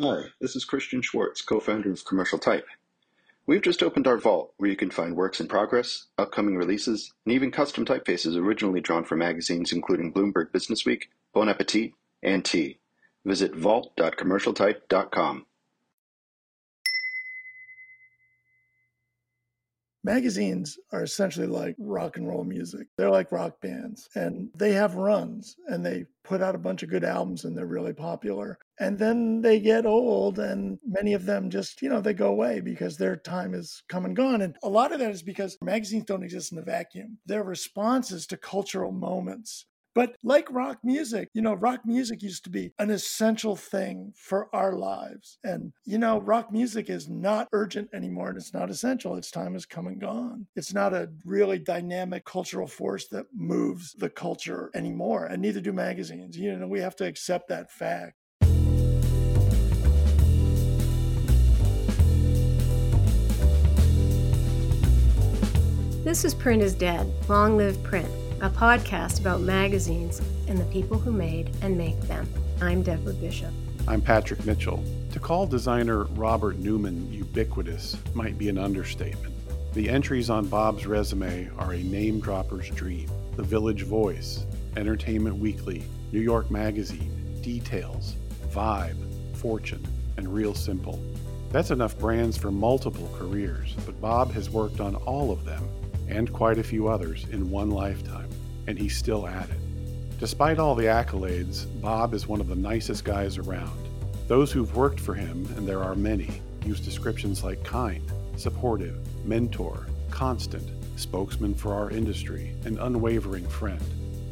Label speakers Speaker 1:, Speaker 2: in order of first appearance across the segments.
Speaker 1: Hi, this is Christian Schwartz, co-founder of Commercial Type. We've just opened our vault where you can find works in progress, upcoming releases, and even custom typefaces originally drawn for magazines including Bloomberg Businessweek, Bon Appetit, and T. Visit vault.commercialtype.com.
Speaker 2: Magazines are essentially like rock and roll music. They're like rock bands and they have runs and they put out a bunch of good albums and they're really popular. And then they get old and many of them just, you know, they go away because their time is come and gone. And a lot of that is because magazines don't exist in a vacuum. They're responses to cultural moments. But like rock music, you know, rock music used to be an essential thing for our lives. And, you know, rock music is not urgent anymore and it's not essential. Its time has come and gone. It's not a really dynamic cultural force that moves the culture anymore. And neither do magazines. You know, we have to accept that fact.
Speaker 3: This is Print is Dead. Long live print a podcast about magazines and the people who made and make them. I'm Deborah Bishop.
Speaker 4: I'm Patrick Mitchell. To call designer Robert Newman ubiquitous might be an understatement. The entries on Bob's resume are a name dropper's dream. The Village Voice, Entertainment Weekly, New York Magazine, Details, Vibe, Fortune, and Real Simple. That's enough brands for multiple careers, but Bob has worked on all of them and quite a few others in one lifetime and he's still at it. Despite all the accolades, Bob is one of the nicest guys around. Those who've worked for him, and there are many, use descriptions like kind, supportive, mentor, constant, spokesman for our industry, and unwavering friend.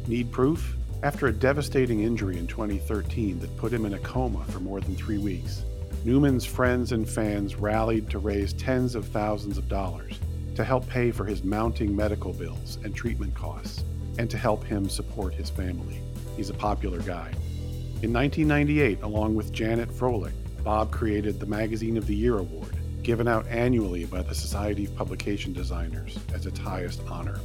Speaker 4: Need proof? After a devastating injury in 2013 that put him in a coma for more than three weeks, Newman's friends and fans rallied to raise tens of thousands of dollars to help pay for his mounting medical bills and treatment costs and to help him support his family. He's a popular guy. In 1998, along with Janet Froelich, Bob created the Magazine of the Year Award, given out annually by the Society of Publication Designers as its highest honor.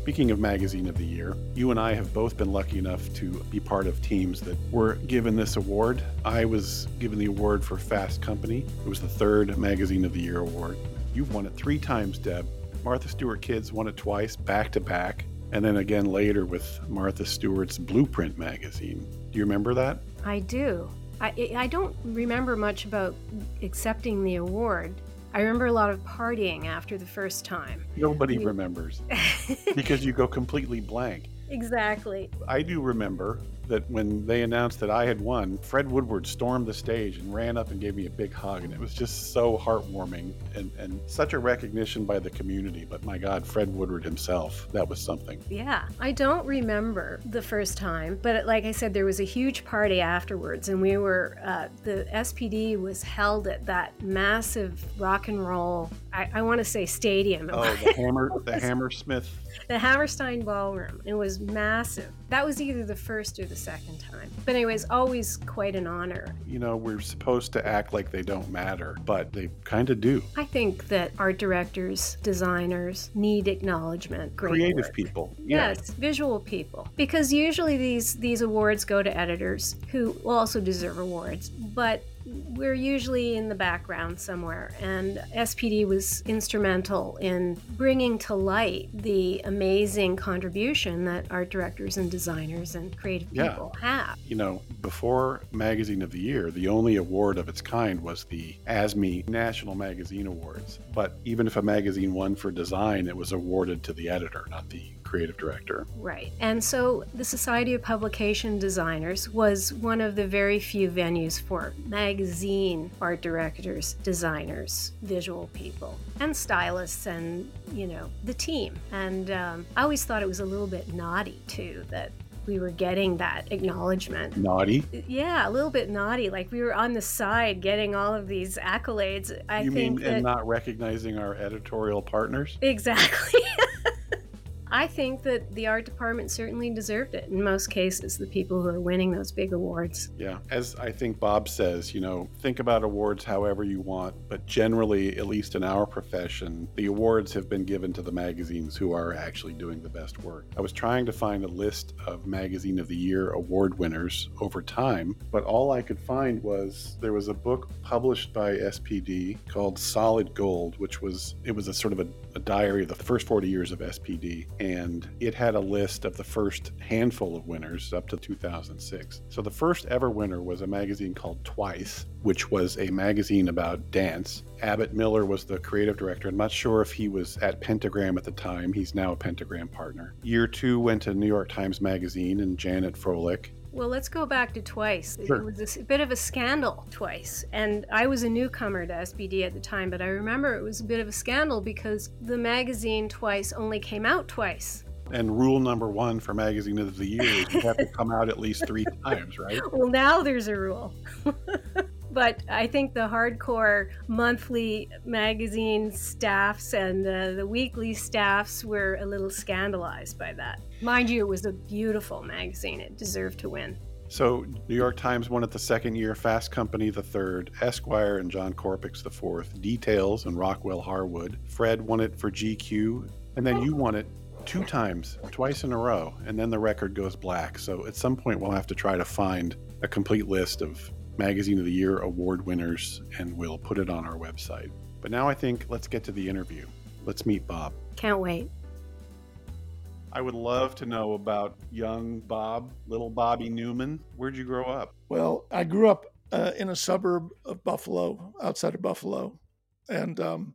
Speaker 4: Speaking of Magazine of the Year, you and I have both been lucky enough to be part of teams that were given this award. I was given the award for Fast Company. It was the third Magazine of the Year award. You've won it three times, Deb, Martha Stewart Kids won it twice, back to back, and then again later with Martha Stewart's Blueprint magazine. Do you remember that?
Speaker 3: I do. I, I don't remember much about accepting the award. I remember a lot of partying after the first time.
Speaker 4: Nobody remembers because you go completely blank.
Speaker 3: Exactly.
Speaker 4: I do remember that when they announced that I had won, Fred Woodward stormed the stage and ran up and gave me a big hug. And it was just so heartwarming and, and such a recognition by the community. But my God, Fred Woodward himself, that was something.
Speaker 3: Yeah. I don't remember the first time, but like I said, there was a huge party afterwards. And we were, uh, the SPD was held at that massive rock and roll, I, I want to say stadium.
Speaker 4: Oh, the Hammer, the Hammersmith
Speaker 3: the Hammerstein Ballroom. It was massive. That was either the first or the second time. But anyways, always quite an honor.
Speaker 4: You know, we're supposed to act like they don't matter, but they kind of do.
Speaker 3: I think that art directors, designers need acknowledgement.
Speaker 4: Great Creative
Speaker 3: work.
Speaker 4: people.
Speaker 3: Yes, visual people. Because usually these these awards go to editors who also deserve awards, but we're usually in the background somewhere. And SPD was instrumental in bringing to light the amazing contribution that art directors and designers and creative yeah. people have.
Speaker 4: You know, before Magazine of the Year, the only award of its kind was the ASME National Magazine Awards. But even if a magazine won for design, it was awarded to the editor, not the creative director.
Speaker 3: Right. And so the Society of Publication Designers was one of the very few venues for magazine art directors, designers, visual people, and stylists, and, you know, the team. And um, I always thought it was a little bit naughty, too, that we were getting that acknowledgement.
Speaker 4: Naughty?
Speaker 3: Yeah, a little bit naughty. Like we were on the side getting all of these accolades. I
Speaker 4: you
Speaker 3: think
Speaker 4: mean that... and not recognizing our editorial partners?
Speaker 3: Exactly. I think that the art department certainly deserved it in most cases, the people who are winning those big awards.
Speaker 4: Yeah, as I think Bob says, you know, think about awards however you want, but generally, at least in our profession, the awards have been given to the magazines who are actually doing the best work. I was trying to find a list of Magazine of the Year award winners over time, but all I could find was there was a book published by SPD called Solid Gold, which was it was a sort of a, a diary of the first 40 years of SPD and it had a list of the first handful of winners up to 2006. So the first ever winner was a magazine called Twice, which was a magazine about dance. Abbott Miller was the creative director. I'm not sure if he was at Pentagram at the time. He's now a Pentagram partner. Year two went to New York Times Magazine and Janet Froelich.
Speaker 3: Well, let's go back to twice.
Speaker 4: Sure.
Speaker 3: It was a bit of a scandal twice. And I was a newcomer to SPD at the time, but I remember it was a bit of a scandal because the magazine twice only came out twice.
Speaker 4: And rule number one for Magazine of the Year is you have to come out at least three times, right?
Speaker 3: Well, now there's a rule. but I think the hardcore monthly magazine staffs and the weekly staffs were a little scandalized by that. Mind you, it was a beautiful magazine. It deserved to win.
Speaker 4: So, New York Times won it the second year, Fast Company the third, Esquire and John Korpics the fourth, Details and Rockwell Harwood. Fred won it for GQ, and then you won it two times, twice in a row, and then the record goes black. So, at some point, we'll have to try to find a complete list of Magazine of the Year award winners, and we'll put it on our website. But now I think let's get to the interview. Let's meet Bob.
Speaker 3: Can't wait.
Speaker 4: I would love to know about young Bob, little Bobby Newman. Where'd you grow up?
Speaker 2: Well, I grew up uh, in a suburb of Buffalo, outside of Buffalo, and um,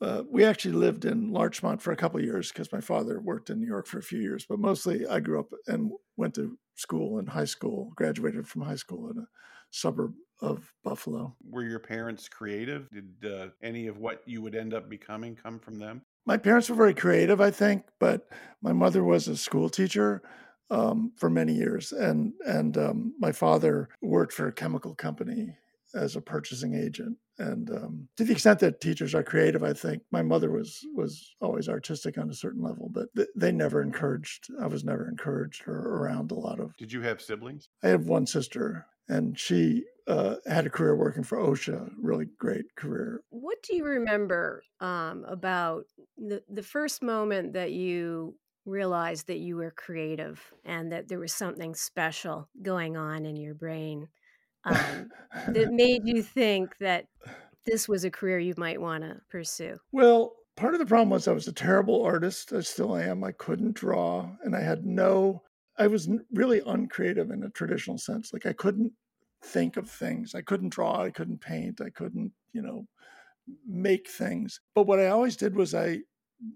Speaker 2: uh, we actually lived in Larchmont for a couple of years because my father worked in New York for a few years. But mostly, I grew up and went to school and high school, graduated from high school in a suburb of Buffalo.
Speaker 4: Were your parents creative? Did uh, any of what you would end up becoming come from them?
Speaker 2: My parents were very creative, I think, but my mother was a school teacher um, for many years, and and um, my father worked for a chemical company as a purchasing agent. And um, to the extent that teachers are creative, I think my mother was was always artistic on a certain level, but th- they never encouraged. I was never encouraged or around a lot of.
Speaker 4: Did you have siblings?
Speaker 2: I have one sister, and she uh, had a career working for OSHA, really great career.
Speaker 3: What do you remember um, about the, the first moment that you realized that you were creative and that there was something special going on in your brain um, that made you think that this was a career you might want to pursue?
Speaker 2: Well, part of the problem was I was a terrible artist. I still am. I couldn't draw, and I had no. I was really uncreative in a traditional sense. Like I couldn't think of things. I couldn't draw. I couldn't paint. I couldn't, you know, make things. But what I always did was I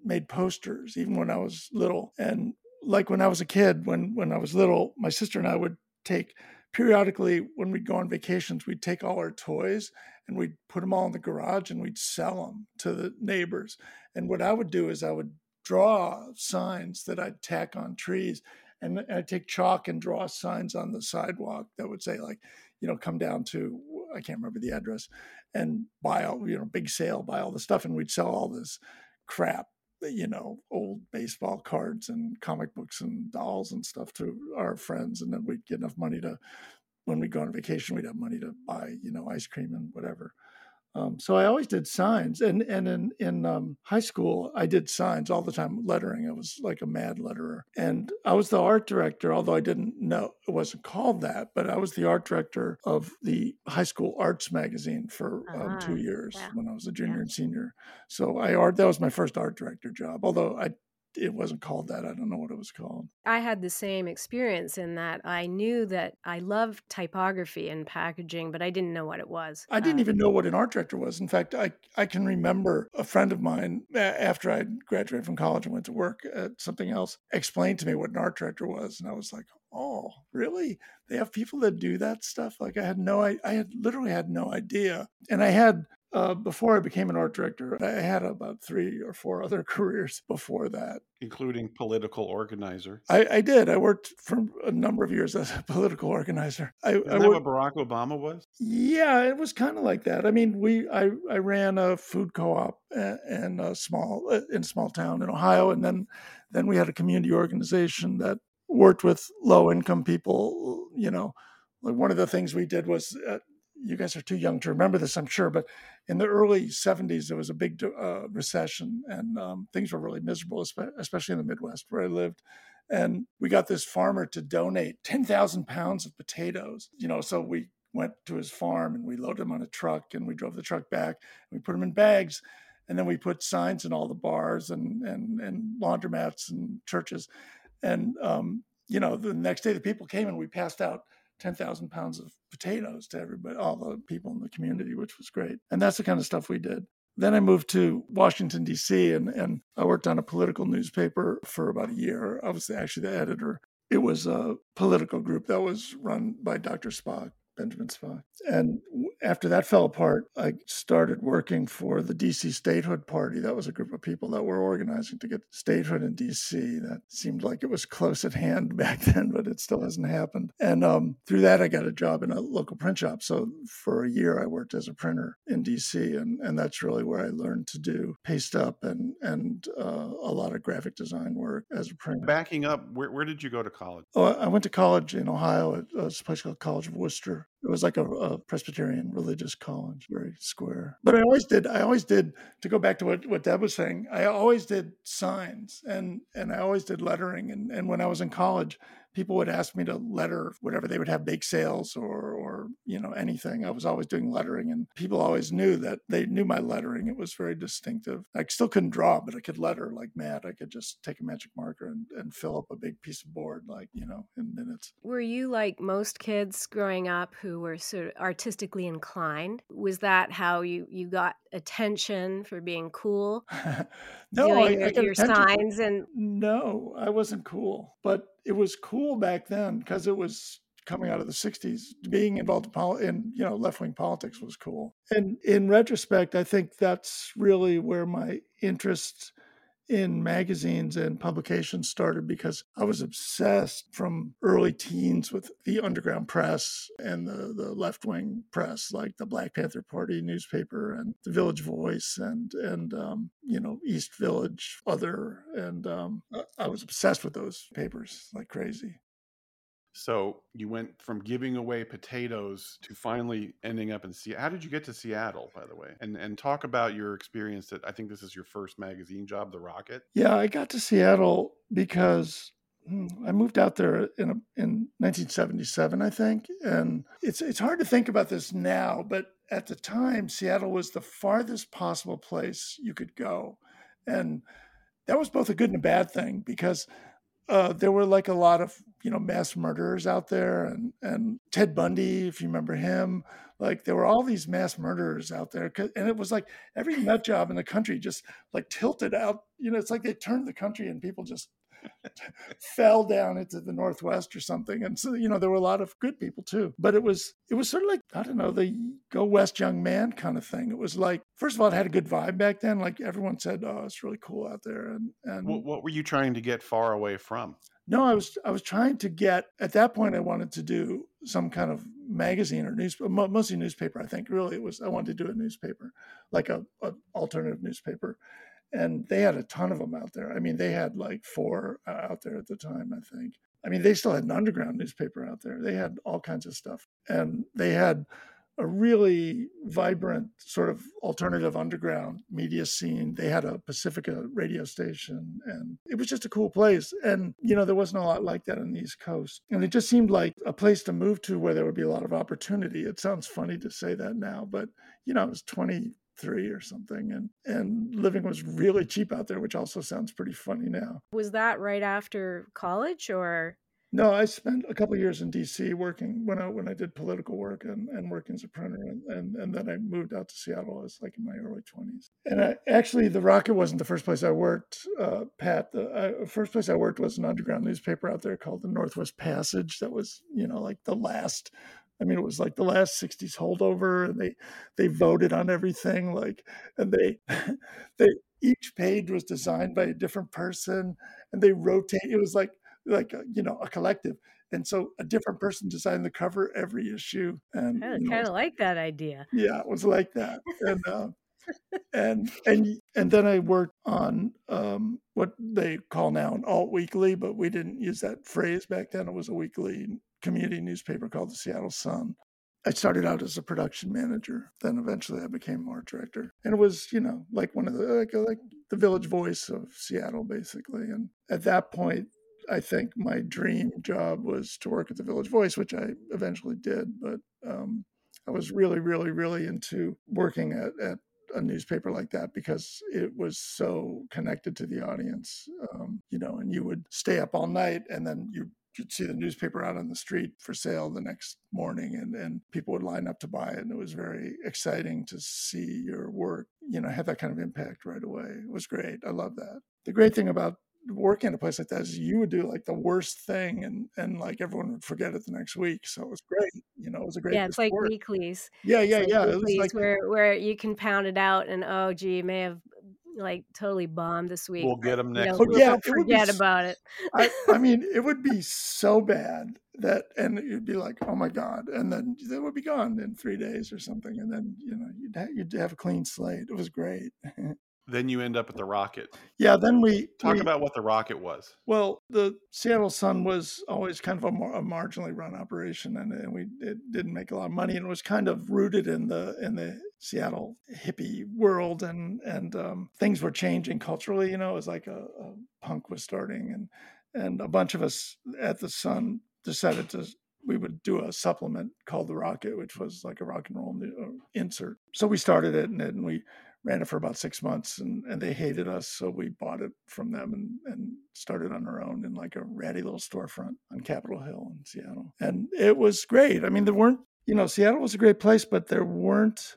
Speaker 2: made posters, even when I was little. And like when I was a kid, when when I was little, my sister and I would take periodically when we'd go on vacations, we'd take all our toys and we'd put them all in the garage and we'd sell them to the neighbors. And what I would do is I would draw signs that I'd tack on trees and I'd take chalk and draw signs on the sidewalk that would say like, you know, come down to I can't remember the address and buy all, you know, big sale, buy all the stuff, and we'd sell all this crap, you know, old baseball cards and comic books and dolls and stuff to our friends, and then we'd get enough money to when we go on vacation, we'd have money to buy, you know, ice cream and whatever. Um, so I always did signs, and and in in um, high school I did signs all the time, lettering. I was like a mad letterer, and I was the art director. Although I didn't know it wasn't called that, but I was the art director of the high school arts magazine for um,
Speaker 3: Ah,
Speaker 2: two years
Speaker 3: yeah.
Speaker 2: when I was a junior
Speaker 3: Yeah.
Speaker 2: and senior. So I art that was my first art director job. Although I it wasn't called that. I don't know what it was called.
Speaker 3: I had the same experience in that I knew that I loved typography and packaging, but I didn't know what it was.
Speaker 2: I didn't
Speaker 3: Uh,
Speaker 2: even know what an art director was. In fact, I, I can remember a friend of mine after I graduated from college and went to work at something else explained to me what an art director was. And I was like, oh, really? They have people that do that stuff? Like I had no, I, I had literally had no idea. And I had uh, before I became an art director, I had about three or four other careers before that,
Speaker 4: including political organizer.
Speaker 2: I, I did. I worked for a number of years as a political organizer. I,
Speaker 4: Isn't
Speaker 2: I
Speaker 4: that
Speaker 2: worked,
Speaker 4: what Barack Obama was?
Speaker 2: yeah, it was kind of like that. I mean, we I, I ran a food co-op in a small uh, in a small town in Ohio, and then then we had a community organization that worked with low income people. You know, like one of the things we did was. Uh, you guys are too young to remember this, I'm sure, but in the early 70s, there was a big uh, recession and um, things were really miserable, especially in the Midwest where I lived. And we got this farmer to donate 10,000 pounds of potatoes, you know, so we went to his farm and we loaded them on a truck and we drove the truck back and we put them in bags and then we put signs in all the bars and and, and laundromats and churches and um, you know the next day the people came and we passed out 10,000 pounds of potatoes to everybody, all the people in the community, which was great. And that's the kind of stuff we did. Then I moved to Washington, D.C., and, and I worked on a political newspaper for about a year. I was actually the editor. It was a political group that was run by Dr. Spock. Benjamin Spock. And after that fell apart, I started working for the DC Statehood Party. That was a group of people that were organizing to get statehood in DC. That seemed like it was close at hand back then, but it still hasn't happened. And um, through that, I got a job in a local print shop. So for a year, I worked as a printer in DC, and, and that's really where I learned to do paste up and and uh, a lot of graphic design work as a printer.
Speaker 4: Backing up, where, where did you go to college?
Speaker 2: Oh, I went to college in Ohio at a place called College of It was like a, a, Presbyterian religious college, very square. But I always did. I always did. To go back to what, what Deb was saying, I always did signs and and I always did lettering. And and when I was in college, people would ask me to letter whatever they would have bake sales or or you know anything. I was always doing lettering and people always knew that they knew my lettering. It was very distinctive. I still couldn't draw but i could letter like mad. I could just take a magic marker and, and fill up a big piece of board like you know in minutes.
Speaker 3: Were you like most kids growing up who were sort of artistically inclined? Was that how you you got attention for being cool?
Speaker 2: No I,
Speaker 3: your,
Speaker 2: I
Speaker 3: your signs and
Speaker 2: no i wasn't cool but it was cool back then because it was coming out of the 60s being involved in, in you know left-wing politics was cool. And in retrospect i think that's really where my interest in magazines and publications started because I was obsessed from early teens with the underground press and the, the left wing press, like the Black Panther Party newspaper and the Village Voice and and um, you know East Village Other, and um, I was obsessed with those papers like crazy.
Speaker 4: So you went from giving away potatoes to finally ending up in Seattle. How did you get to Seattle, by the way? And and talk about your experience. That I think this is your first magazine job, The Rocket.
Speaker 2: Yeah, I got to Seattle because hmm, I moved out there in a, in 1977, I think, and it's it's hard to think about this now, but at the time, Seattle was the farthest possible place you could go, and that was both a good and a bad thing because uh, there were like a lot of you know mass murderers out there, and and Ted Bundy, if you remember him, like there were all these mass murderers out there, and it was like every nut job in the country just like tilted out. You know, it's like they turned the country, and people just fell down into the northwest or something and so you know there were a lot of good people too but it was it was sort of like i don't know the go west young man kind of thing it was like first of all it had a good vibe back then like everyone said oh it's really cool out there and and
Speaker 4: what, what were you trying to get far away from
Speaker 2: no i was i was trying to get at that point i wanted to do some kind of magazine or newspaper mostly newspaper i think really it was i wanted to do a newspaper like a, a alternative newspaper and they had a ton of them out there. I mean, they had like four uh, out there at the time, I think. I mean, they still had an underground newspaper out there. They had all kinds of stuff, and they had a really vibrant sort of alternative underground media scene. They had a Pacifica radio station, and it was just a cool place. And you know, there wasn't a lot like that on the East Coast, and it just seemed like a place to move to where there would be a lot of opportunity. It sounds funny to say that now, but you know, I was twenty three or something and and living was really cheap out there which also sounds pretty funny now
Speaker 3: was that right after college or
Speaker 2: no i spent a couple years in dc working when i when i did political work and, and working as a printer and, and and then i moved out to seattle as like in my early 20s and I, actually the rocket wasn't the first place i worked uh, pat the I, first place i worked was an underground newspaper out there called the northwest passage that was you know like the last I mean, it was like the last '60s holdover, and they they voted on everything. Like, and they they each page was designed by a different person, and they rotate. It was like like a, you know a collective and so a different person designed the cover every issue and
Speaker 3: I kind of like that idea.
Speaker 2: yeah it was like that and uh, and and and then i worked on um, what they call now an alt weekly but we didn't use that phrase back then it was a weekly community newspaper called the seattle sun I started out as a production manager. Then eventually I became art director. And it was, you know, like one of the like, like the village voice of Seattle basically. And at that point I think my dream job was to work at the Village Voice, which I eventually did. But um, I was really, really, really into working at, at a newspaper like that because it was so connected to the audience, um, you know, and you would stay up all night and then you you'd see the newspaper out on the street for sale the next morning and, and people would line up to buy it and it was very exciting to see your work you know have that kind of impact right away it was great i love that the great thing about working at a place like that is you would do like the worst thing and and like everyone would forget it the next week. So it was great. You know, it was a great.
Speaker 3: Yeah, it's like
Speaker 2: work.
Speaker 3: weeklies.
Speaker 2: Yeah, yeah,
Speaker 3: like
Speaker 2: yeah. It was
Speaker 3: weeklies
Speaker 2: like
Speaker 3: where where you can pound it out and oh gee, you may have like totally bombed this week.
Speaker 4: We'll get them
Speaker 3: You
Speaker 4: next
Speaker 3: know,
Speaker 2: Oh,
Speaker 4: week.
Speaker 2: yeah,
Speaker 3: don't
Speaker 2: it would be
Speaker 3: forget about it.
Speaker 2: I, I mean, it would be so bad that, and you'd be like, "Oh my god!" And then they would be gone in three days or something, and then you know you'd ha- you'd have a clean slate. It was great.
Speaker 4: Then you end up at the Rocket.
Speaker 2: yeah. Then we
Speaker 4: Talk
Speaker 2: we-
Speaker 4: about what the Rocket was.
Speaker 2: Well, the Seattle Sun was always kind of a, a marginally run operation, and, and we it didn't make a lot of money, and it was kind of rooted in the in the Seattle hippie world, and and um, things were changing culturally. You know, it was like a, a punk was starting, and and a bunch of us at the Sun decided to we would do a supplement called the Rocket, which was like a rock and roll new, uh, insert. So we started it, and, and we ran it for about six months and, and they hated us so we bought it from them and, and started on our own in like a ratty little storefront on capitol hill in seattle. And it was great. I mean there weren't you know seattle was a great place but there weren't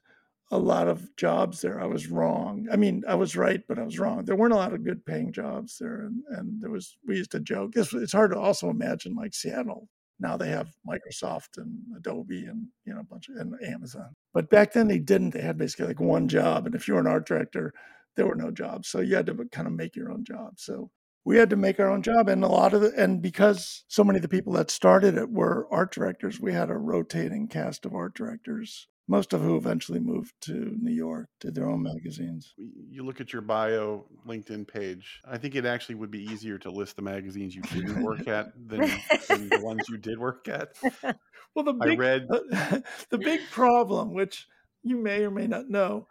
Speaker 2: a lot of jobs there. I was wrong. I mean i was right but i was wrong. There weren't a lot of good paying jobs there and, and there was we used to joke. This, it's hard to also imagine like seattle now they have Microsoft and Adobe and you know a bunch of and Amazon. But back then they didn't. They had basically like one job, and if you were an art director, there were no jobs. So you had to kind of make your own job. So we had to make our own job, and a lot of the and because so many of the people that started it were art directors, we had a rotating cast of art directors. Most of who eventually moved to New York, did their own magazines.
Speaker 4: You look at your bio LinkedIn page. I think it actually would be easier to list the magazines you didn't work at than, than the ones you did work at.
Speaker 2: Well, the
Speaker 4: I
Speaker 2: big
Speaker 4: read
Speaker 2: the big problem, which you may or may not know,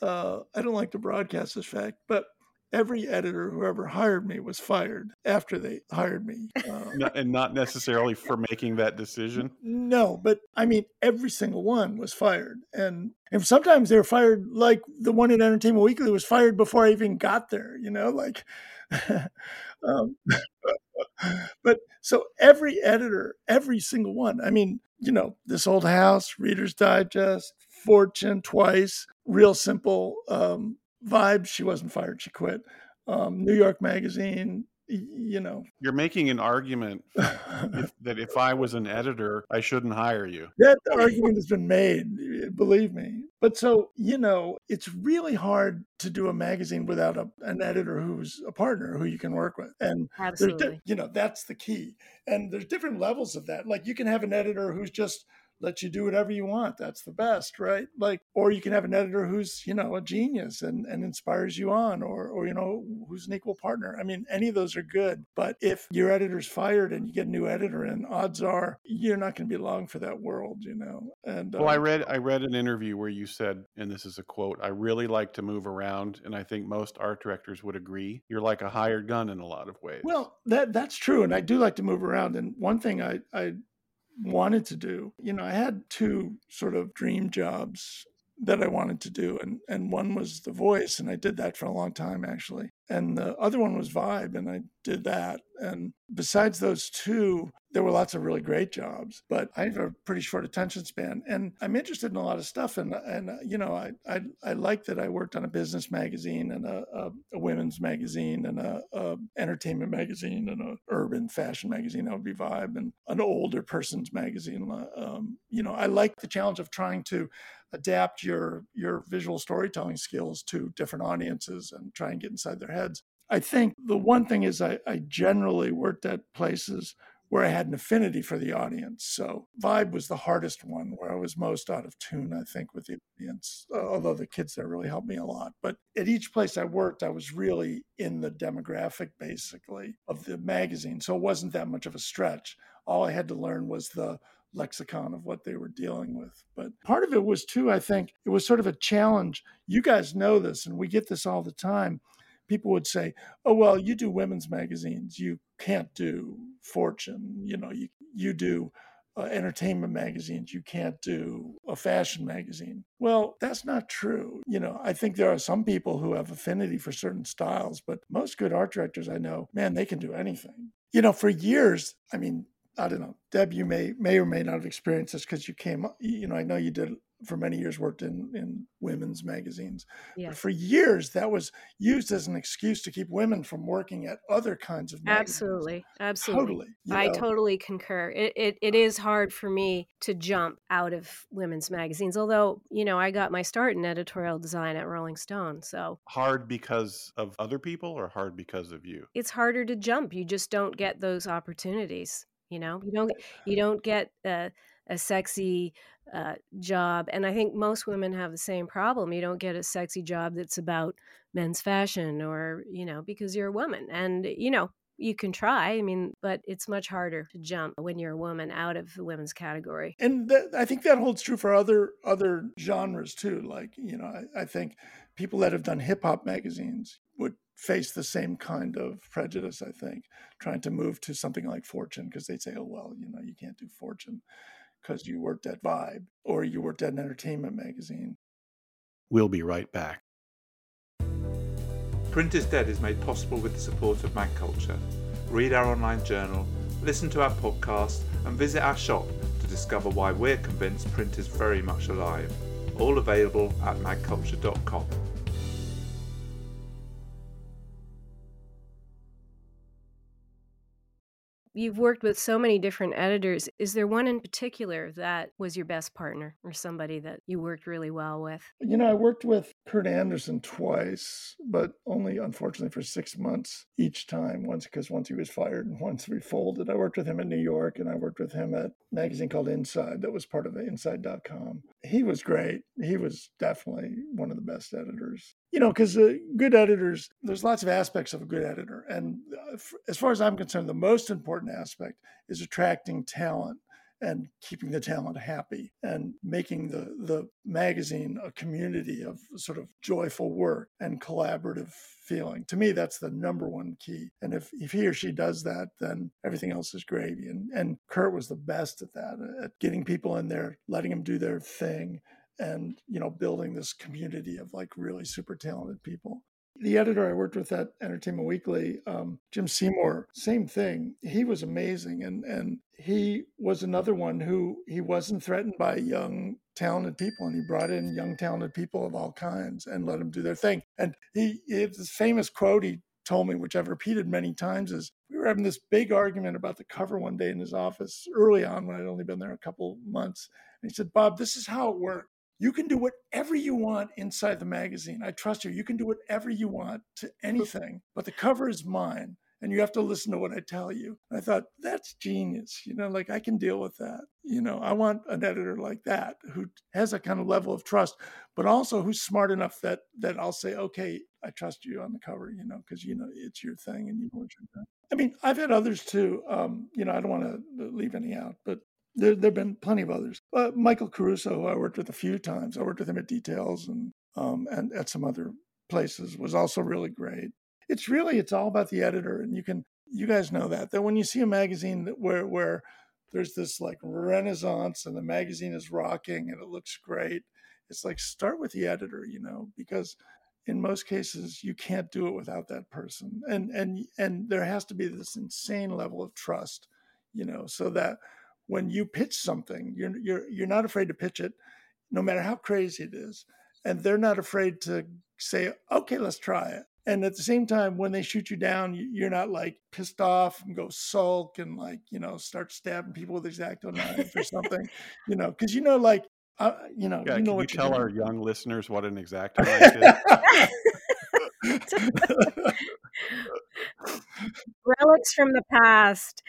Speaker 2: uh, I don't like to broadcast this fact, but every editor who ever hired me was fired after they hired me. Uh,
Speaker 4: and not necessarily for making that decision.
Speaker 2: no, but I mean, every single one was fired, and and sometimes they were fired. Like the one at Entertainment Weekly was fired before I even got there. You know, like. um, but so every editor, every single one. I mean, you know, this old house, Reader's Digest, Fortune, twice, real simple um, vibes. She wasn't fired; she quit. Um, New York Magazine, you know.
Speaker 4: You're making an argument if, that if I was an editor, I shouldn't hire you.
Speaker 2: that argument has been made, believe me. But so, you know, it's really hard to do a magazine without a, an editor who's a partner who you can work with. And there's, di-
Speaker 3: Absolutely.
Speaker 2: you know, that's the key. And there's different levels of that. Like you can have an editor who's just let you do whatever you want. That's the best, right? Like, or you can have an editor who's, you know, a genius and, and inspires you on, or, or, you know, who's an equal partner. I mean, any of those are good. But if your editor's fired and you get a new editor in, odds are you're not going to be long for that world, you know? And,
Speaker 4: Well, I
Speaker 2: um,
Speaker 4: read I read an interview where you said, and this is a quote, I really like to move around, and I think most art directors would agree. You're like a hired gun in a lot of ways.
Speaker 2: Well, that that's true, and I do like to move around. And one thing I I wanted to do, you know, I had two sort of dream jobs that I wanted to do, and and one was The Voice, and I did that for a long time actually, and the other one was Vibe, and I did that. And besides those two, there were lots of really great jobs, but I have a pretty short attention span, and I'm interested in a lot of stuff. And and uh, you know, I I, I like that I worked on a business magazine and a, a, a women's magazine and a, a, entertainment magazine and a urban fashion magazine. That would be Vibe and an older person's magazine. Um, you know, I like the challenge of trying to adapt your your visual storytelling skills to different audiences and try and get inside their heads. I think the one thing is I, I generally worked at places where I had an affinity for the audience. So Vibe was the hardest one where I was most out of tune, I think, with the audience, uh, although the kids there really helped me a lot. But at each place I worked, I was really in the demographic, basically, of the magazine. So it wasn't that much of a stretch. All I had to learn was the lexicon of what they were dealing with. But part of it was, too, I think, it was sort of a challenge. You guys know this, and we get this all the time people would say, "Oh well, you do women's magazines. You can't do Fortune. You know, you you do uh, entertainment magazines. You can't do a fashion magazine." Well, that's not true. You know, I think there are some people who have affinity for certain styles, but most good art directors I know, man, they can do anything. You know, for years, I mean, I don't know, Deb, you may may or may not have experienced this because you came. You know, I know you did for many years worked in in women's magazines. Yeah. But for years, that was used as an excuse to keep women from working at other kinds of magazines.
Speaker 3: Absolutely, absolutely. Totally, I know? totally concur. It, it it is hard for me to jump out of women's magazines. Although you know, I got my start in editorial design at Rolling Stone. So
Speaker 4: hard because of other people, or hard because of you.
Speaker 3: It's harder to jump. You just don't get those opportunities. You know, you don't you don't get. Uh, a sexy uh, job. And I think most women have the same problem. You don't get a sexy job that's about men's fashion or, you know, because you're a woman. And, you know, you can try i mean but it's much harder to jump when you're a woman out of the women's category
Speaker 2: and th- i think that holds true for other other genres too like you know i, I think people that have done hip-hop magazines would face the same kind of prejudice i think trying to move to something like fortune because they'd say oh well you know you can't do fortune because you worked at Vibe or you worked at an entertainment magazine.
Speaker 4: We'll be right back.
Speaker 5: Print is Dead is made possible with the support of MagCulture. Read our online journal, listen to our podcast, and visit our shop to discover why we're convinced print is very much alive. All available at magculture.com.
Speaker 3: You've worked with so many different editors. Is there one in particular that was your best partner or somebody that you worked really well with?
Speaker 2: You know, I worked with Kurt Andersen twice, but only unfortunately for six months each time. Once because once he was fired and once we folded. I worked with him in New York and I worked with him at a magazine called Inside that was part of Inside.com. He was great. He was definitely one of the best editors you know, because uh, good editors, there's lots of aspects of a good editor. And uh, f- as far as I'm concerned, the most important aspect is attracting talent and keeping the talent happy and making the, the magazine a community of sort of joyful work and collaborative feeling. To me, that's the number one key. And if, if he or she does that, then everything else is gravy. And, and Kurt was the best at that, uh, at getting people in there, letting them do their thing and you know building this community of like really super talented people the editor i worked with at entertainment weekly um, jim seymour same thing. He was amazing and and he was another one who he wasn't threatened by young talented people and he brought in young talented people of all kinds and let them do their thing. And he, he had this famous quote he told me which i've repeated many times is we were having this big argument about the cover one day in his office early on when i'd only been there a couple months. And he said bob this is how it works you can do whatever you want inside the magazine. I trust you. You can do whatever you want to anything, but the cover is mine and you have to listen to what I tell you. I thought that's genius. You know, like I can deal with that. You know, I want an editor like that who has a kind of level of trust, but also who's smart enough that that I'll say, okay, I trust you on the cover. You know, because you know it's your thing and you know what you're doing. I mean, I've had others too. Um, you know, I don't want to leave any out, but there have been plenty of others. Uh, Michael Caruso, who I worked with a few times, I worked with him at Details and um, and at some other places, was also really great. It's really it's all about the editor, and you can you guys know that that when you see a magazine where where there's this like renaissance and the magazine is rocking and it looks great, it's like start with the editor, you know, because in most cases you can't do it without that person, and and and there has to be this insane level of trust you know, so that when you pitch something, you're you're you're not afraid to pitch it, no matter how crazy it is, and they're not afraid to say, okay, let's try it. And at the same time, when they shoot you down, you're not like pissed off and go sulk and like you know start stabbing people with X-Acto knives or something, you know, because you know like uh, you know
Speaker 4: Yeah,
Speaker 2: you know
Speaker 4: can you
Speaker 2: what you're
Speaker 4: tell
Speaker 2: doing.
Speaker 4: our young listeners what an X-Acto knife is?
Speaker 3: Relics from the past.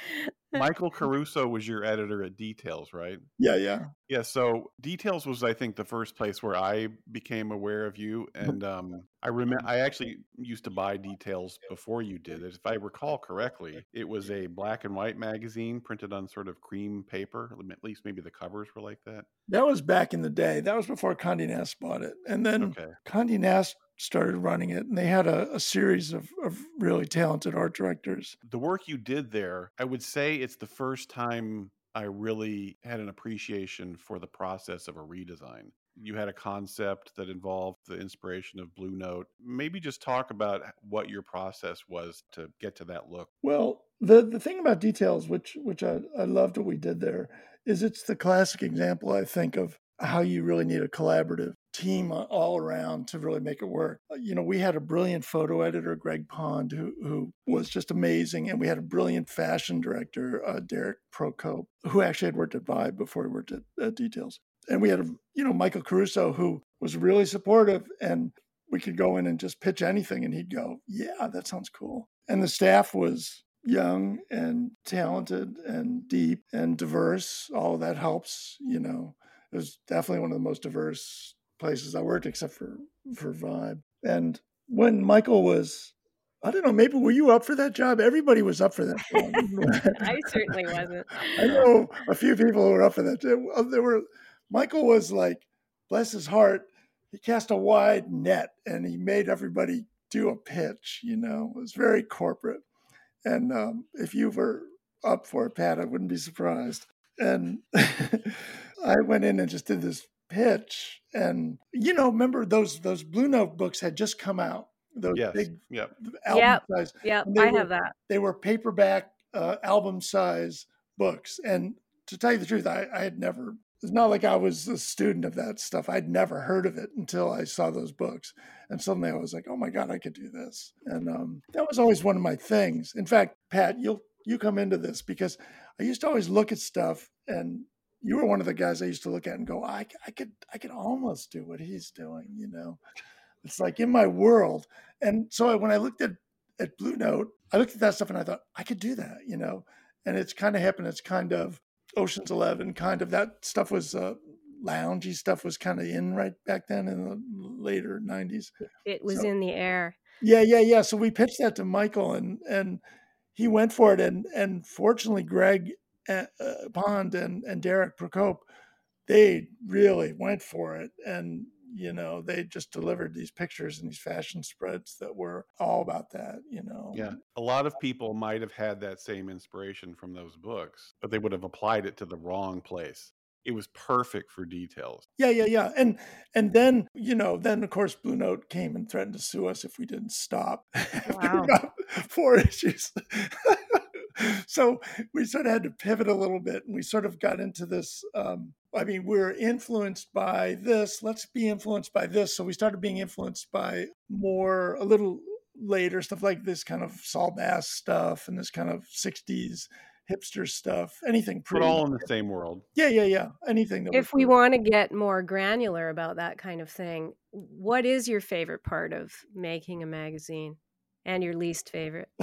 Speaker 4: Michael Caruso was your editor at Details, right?
Speaker 2: yeah, yeah.
Speaker 4: Yeah, so Details was, I think, the first place where I became aware of you, and um, I remember I actually used to buy Details before you did it. If I recall correctly, it was a black and white magazine printed on sort of cream paper. At least maybe the covers were like that.
Speaker 2: That was back in the day. That was before Condé Nast bought it, and then
Speaker 4: Okay,
Speaker 2: Condé Nast started running it, and they had a, a series of, of really talented art directors.
Speaker 4: the work you did there, I would say it's the first time I really had an appreciation for the process of a redesign. You had a concept that involved the inspiration of Blue Note. Maybe just talk about what your process was to get to that look.
Speaker 2: Well, the the thing about details, which which I, I loved what we did there, is it's the classic example I think of how you really need a collaborative team all around to really make it work. Uh, You know, we had a brilliant photo editor, Greg Pond, who who was just amazing, and we had a brilliant fashion director, uh, Derek Procope, who actually had worked at Vibe before he worked at, at Details, and we had a, you know Michael Caruso, who was really supportive, and we could go in and just pitch anything, and he'd go, "Yeah, that sounds cool," and the staff was young and talented and deep and diverse. All of that helps, you know. It was definitely one of the most diverse places I worked, except for for Vibe. And when Michael was, I don't know, maybe were you up for that job? Everybody was up for that job.
Speaker 3: I certainly wasn't.
Speaker 2: I know a few people who were up for that. There were Michael was like, bless his heart, he cast a wide net and he made everybody do a pitch. You know, it was very corporate. And um, if you were up for it, Pat, I wouldn't be surprised. And I went in and just did this pitch. And you know, remember those those Blue Note books had just come out. Those
Speaker 4: Yes.
Speaker 2: big
Speaker 4: Yep.
Speaker 2: album
Speaker 3: Yep.
Speaker 2: size
Speaker 3: Yep,
Speaker 2: And they
Speaker 3: I
Speaker 2: were-
Speaker 3: have that.
Speaker 2: they were paperback uh, album size books. And to tell you the truth, I, I had never, it's not like I was a student of that stuff. I'd never heard of it until I saw those books. And suddenly I was like, oh my God, I could do this. And um, that was always one of my things. In fact, Pat, you'll, you come into this because I used to always look at stuff and you were one of the guys I used to look at and go, I, I could, I could almost do what he's doing, you know, it's like in my world. And so when I looked at, at Blue Note, I looked at that stuff and I thought I could do that, you know. And it's kind of happened. It's kind of Ocean's Eleven, kind of that stuff was uh, loungy stuff was kind of in right back then in the later '90s.
Speaker 3: It was
Speaker 2: So-
Speaker 3: in the air.
Speaker 2: Yeah, yeah, yeah. So we pitched that to Michael, and and he went for it. And and fortunately, Greg uh, uh, Pond and and Derek Procope, they really went for it, and you know they just delivered these pictures and these fashion spreads that were all about that. You know.
Speaker 4: Yeah. A lot of people might have had that same inspiration from those books, but they would have applied it to the wrong place. It was perfect for details.
Speaker 2: Yeah, yeah, yeah. And and then, you know, then of course Blue Note came and threatened to sue us if we didn't stop after
Speaker 3: Wow.
Speaker 2: about four issues. so we sort of had to pivot a little bit and we sort of got into this um I mean, we're influenced by this, let's be influenced by this. So we started being influenced by more a little later stuff like this kind of Saul Bass stuff and this kind of 60s hipster stuff. Anything
Speaker 4: But all in the same world.
Speaker 2: Yeah, yeah, yeah. Anything that
Speaker 3: If
Speaker 2: was
Speaker 3: we want to get more granular about that kind of thing, what is your favorite part of making a magazine and your least favorite?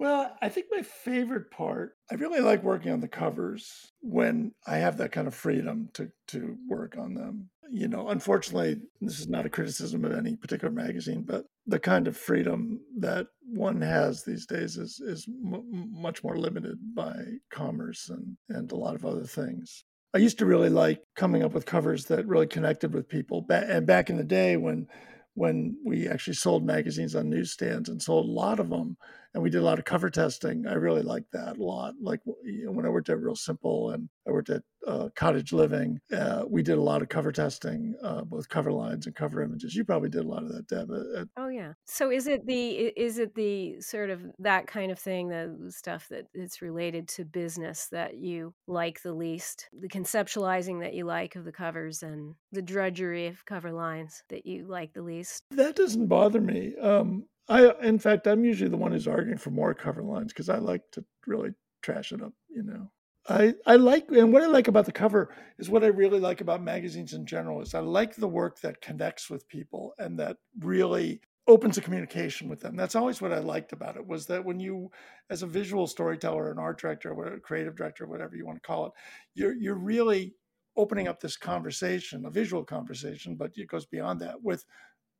Speaker 2: well, I think my favorite part, I really like working on the covers when I have that kind of freedom to to work on them. You know, unfortunately, this is not a criticism of any particular magazine, but the kind of freedom that one has these days is is m- much more limited by commerce and and a lot of other things. I used to really like coming up with covers that really connected with people. And back in the day when when we actually sold magazines on newsstands and sold a lot of them, and we did a lot of cover testing. I really liked that a lot. Like you know, when I worked at Real Simple and I worked at uh, Cottage Living, uh, we did a lot of cover testing, uh, both cover lines and cover images. You probably did a lot of that, Deb. At,
Speaker 3: oh yeah. So is it the is it the sort of that kind of thing, the stuff that it's related to business that you like the least, the conceptualizing that you like of the covers, and the drudgery of cover lines that you like the least?
Speaker 2: That doesn't bother me. Um, I, in fact, I'm usually the one who's arguing for more cover lines because I like to really trash it up, you know. I, I like and what I like about the cover is what I really like about magazines in general is I like the work that connects with people and that really opens a communication with them. That's always what I liked about it was that when you, as a visual storyteller, an art director, or a creative director, whatever you want to call it, you're you're really opening up this conversation, a visual conversation, but it goes beyond that with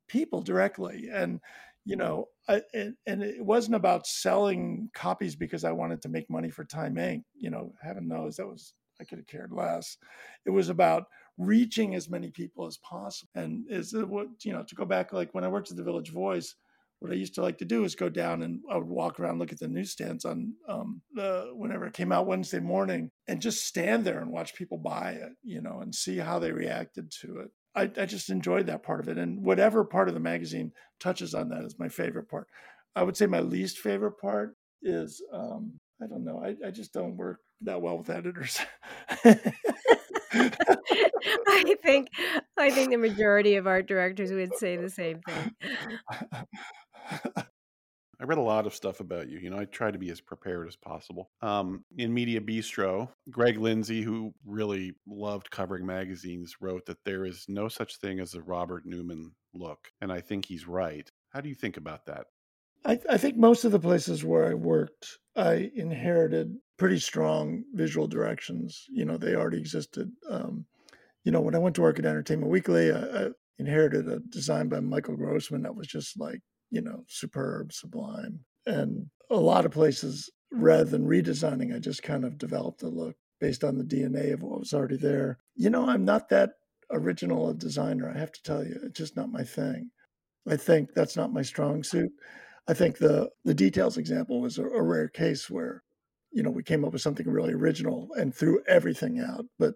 Speaker 2: people directly. And you know, I, and, and, it wasn't about selling copies because I wanted to make money for Time Inc. You know, heaven knows that was I could have cared less. It was about reaching as many people as possible. And is what you know to go back like when I worked at the Village Voice, what I used to like to do is go down and I would walk around, look at the newsstands on um, whenever it came out Wednesday morning, and just stand there and watch people buy it, you know, and see how they reacted to it. I, I just enjoyed that part of it. And whatever part of the magazine touches on that is my favorite part. I would say my least favorite part is um, I don't know. I, I just don't work that well with editors.
Speaker 3: I think I think the majority of art directors would say the same thing.
Speaker 4: I read a lot of stuff about you. You know, I try to be as prepared as possible. Um, in Media Bistro, Greg Lindsay, who really loved covering magazines, wrote that there is no such thing as a Robert Newman look. And I think he's right. How do you think about that?
Speaker 2: I, I think most of the places where I worked, I inherited pretty strong visual directions. You know, they already existed. Um, you know, when I went to work at Entertainment Weekly, I, I inherited a design by Michael Grossman that was just like you know, superb, sublime. And a lot of places, rather than redesigning, I just kind of developed a look based on the DNA of what was already there. You know, I'm not that original a designer, I have to tell you. It's just not my thing. I think that's not my strong suit. I think the the details example was a, a rare case where, you know, we came up with something really original and threw everything out. But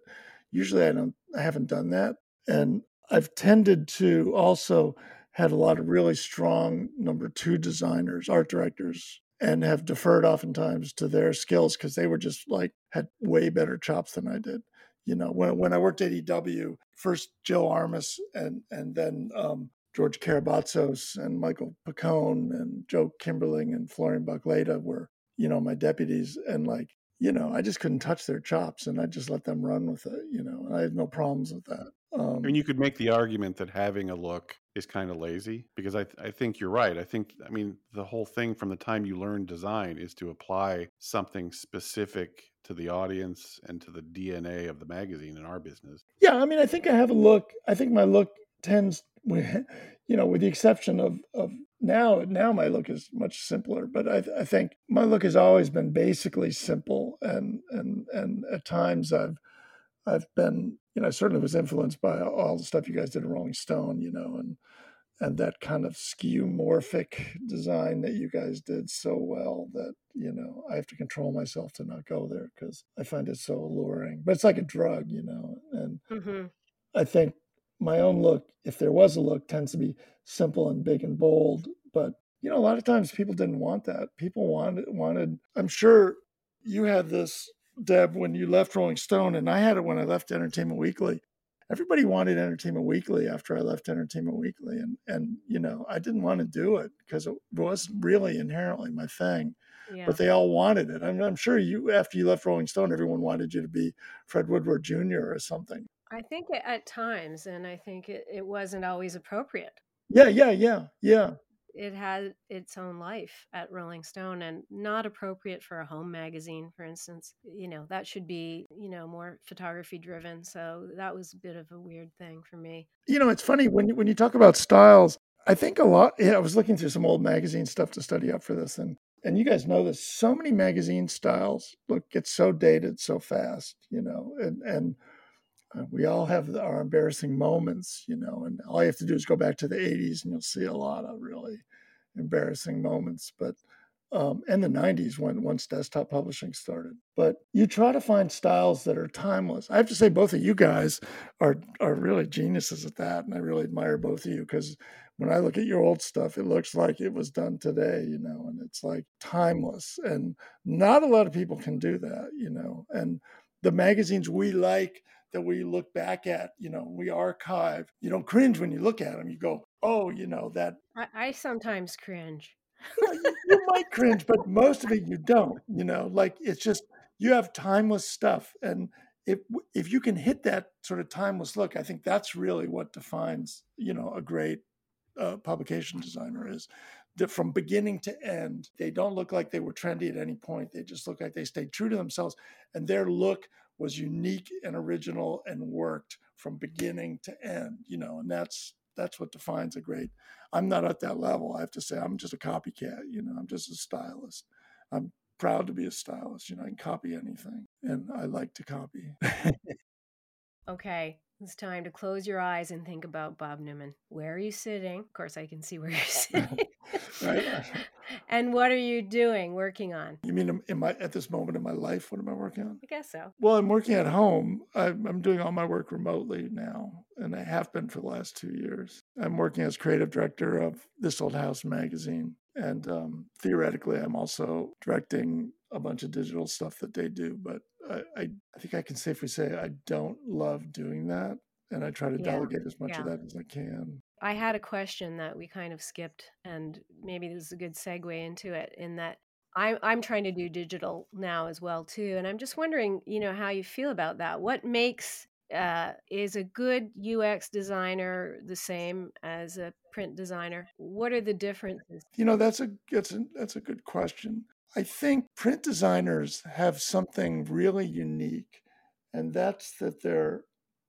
Speaker 2: usually I don't I haven't done that. And I've tended to also had a lot of really strong number two designers, art directors, and have deferred oftentimes to their skills because they were just like had way better chops than I did. You know, when when I worked at EW, first Joe Armus and and then um, George Karabotsos and Michael Picone and Joe Kimberling and Florian Bachleda were, you know, my deputies. And like, you know, I just couldn't touch their chops and I just let them run with it, you know, and I had no problems with that.
Speaker 4: Um, I mean, you could make the argument that having a look is kind of lazy because I, th- I think you're right. I think, I mean, the whole thing from the time you learn design is to apply something specific to the audience and to the DNA of the magazine in our business.
Speaker 2: Yeah. I mean, I think I have a look. I think my look tends, you know, with the exception of, of now, now my look is much simpler, but I, I think my look has always been basically simple. And, and, and at times I've, I've been, you know, I certainly was influenced by all the stuff you guys did in Rolling Stone, you know, and and that kind of skeuomorphic design that you guys did so well that you know I have to control myself to not go there because I find it so alluring. But it's like a drug, you know, and mm-hmm. I think my own look, if there was a look, tends to be simple and big and bold. But you know, a lot of times people didn't want that. People wanted wanted. I'm sure you had this Deb, when you left Rolling Stone, and I had it when I left Entertainment Weekly. Everybody wanted Entertainment Weekly after I left Entertainment Weekly, and and you know I didn't want to do it because it wasn't really inherently my thing. Yeah. But they all wanted it. I'm, I'm sure you, after you left Rolling Stone, everyone wanted you to be Fred Woodward Jr. or something.
Speaker 3: I think at times, and I think it, it wasn't always appropriate.
Speaker 2: Yeah, yeah, yeah, yeah
Speaker 3: it had its own life at Rolling Stone and not appropriate for a home magazine, for instance. You know, that should be, you know, more photography driven. So that was a bit of a weird thing for me.
Speaker 2: You know, it's funny when you, when you talk about styles, I think a lot, yeah, I was looking through some old magazine stuff to study up for this and and you guys know this so many magazine styles look get so dated so fast, you know, and and we all have our embarrassing moments, you know, and all you have to do is go back to the 80s and you'll see a lot of really embarrassing moments. But um, and the 90s when once desktop publishing started. But you try to find styles that are timeless. I have to say, both of you guys are are really geniuses at that, and I really admire both of you because when I look at your old stuff, it looks like it was done today, you know, and it's like timeless. And not a lot of people can do that, you know. And the magazines we like that we look back at, you know, we archive, you don't cringe when you look at them. You go, oh, you know, that.
Speaker 3: I, I sometimes cringe.
Speaker 2: you, you might cringe, but most of it you don't, you know, like it's just, you have timeless stuff. And if, if you can hit that sort of timeless look, I think that's really what defines, you know, a great uh, publication designer is that from beginning to end, they don't look like they were trendy at any point. They just look like they stayed true to themselves, and their look was unique and original and worked from beginning to end. You know, and that's that's what defines a great. I'm not at that level. I have to say, I'm just a copycat. You know, I'm just a stylist. I'm proud to be a stylist. You know, I can copy anything, and I like to copy.
Speaker 3: okay, it's time to close your eyes and think about Bob Newman. Where are you sitting? Of course, I can see where you're sitting. right. and what are you doing, working on?
Speaker 2: You mean am I at this moment in my life? What am I working on?
Speaker 3: I guess so.
Speaker 2: Well, I'm working at home. I'm, I'm doing all my work remotely now, and I have been for the last two years. I'm working as creative director of This Old House magazine, and um, theoretically, I'm also directing a bunch of digital stuff that they do. But I, I, I, think I can safely say I don't love doing that. And I try to yeah. delegate as much yeah. of that as I can.
Speaker 3: I had a question that we kind of skipped, and maybe this is a good segue into it. In that, I'm I'm trying to do digital now as well too, and I'm just wondering, you know, how you feel about that. What makes uh, is a good UX designer the same as a print designer? What are the differences?
Speaker 2: You know, that's a that's a that's a good question. I think print designers have something really unique, and that's that they're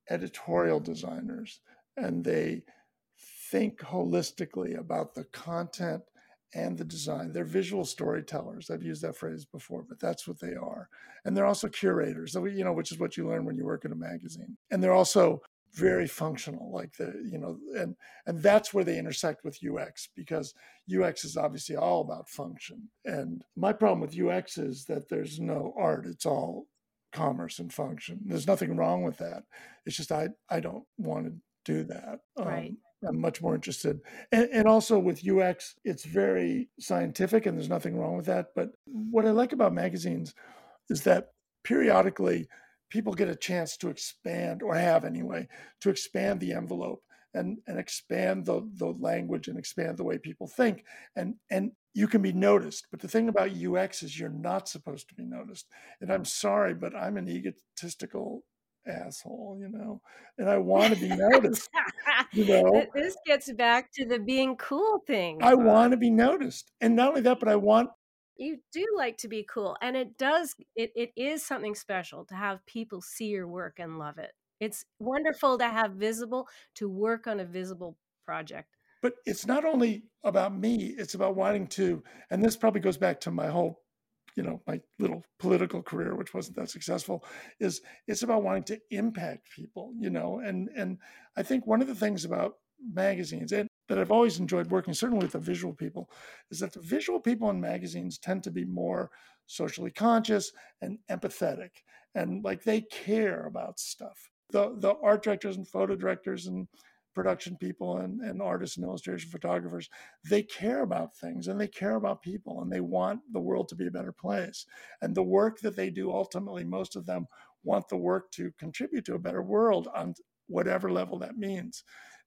Speaker 2: editorial designers and they think holistically about the content and the design. They're visual storytellers. I've used that phrase before, but that's what they are. And they're also curators, you know, which is what you learn when you work in a magazine. And they're also very functional like the you know and and that's where they intersect with ux because ux is obviously all about function and my problem with ux is that there's no art it's all commerce and function there's nothing wrong with that it's just i i don't want to do that
Speaker 3: right um,
Speaker 2: I'm much more interested. And, and, also with UX, it's very scientific and there's nothing wrong with that. But what I like about magazines is that periodically people get a chance to expand, or have anyway, to expand the envelope and, and expand the, the language and expand the way people think. And, and you can be noticed. But the thing about UX is you're not supposed to be noticed. And I'm sorry, but I'm an egotistical asshole, you know, and I want to be noticed. you know,
Speaker 3: this gets back to the being cool thing.
Speaker 2: I want to be noticed, and not only that, but I want
Speaker 3: you do like to be cool and it does it, it is something special to have people see your work and love it it's wonderful to have visible to work on a visible project
Speaker 2: but it's not only about me it's about wanting to and this probably goes back to my whole you know my little political career which wasn't that successful is it's about wanting to impact people you know and and i think one of the things about magazines and that I've always enjoyed working, certainly with the visual people, is that the visual people in magazines tend to be more socially conscious and empathetic, and like they care about stuff. The the art directors and photo directors and production people and, and artists and illustration photographers, they care about things and they care about people and they want the world to be a better place. And the work that they do, ultimately, most of them want the work to contribute to a better world on whatever level that means.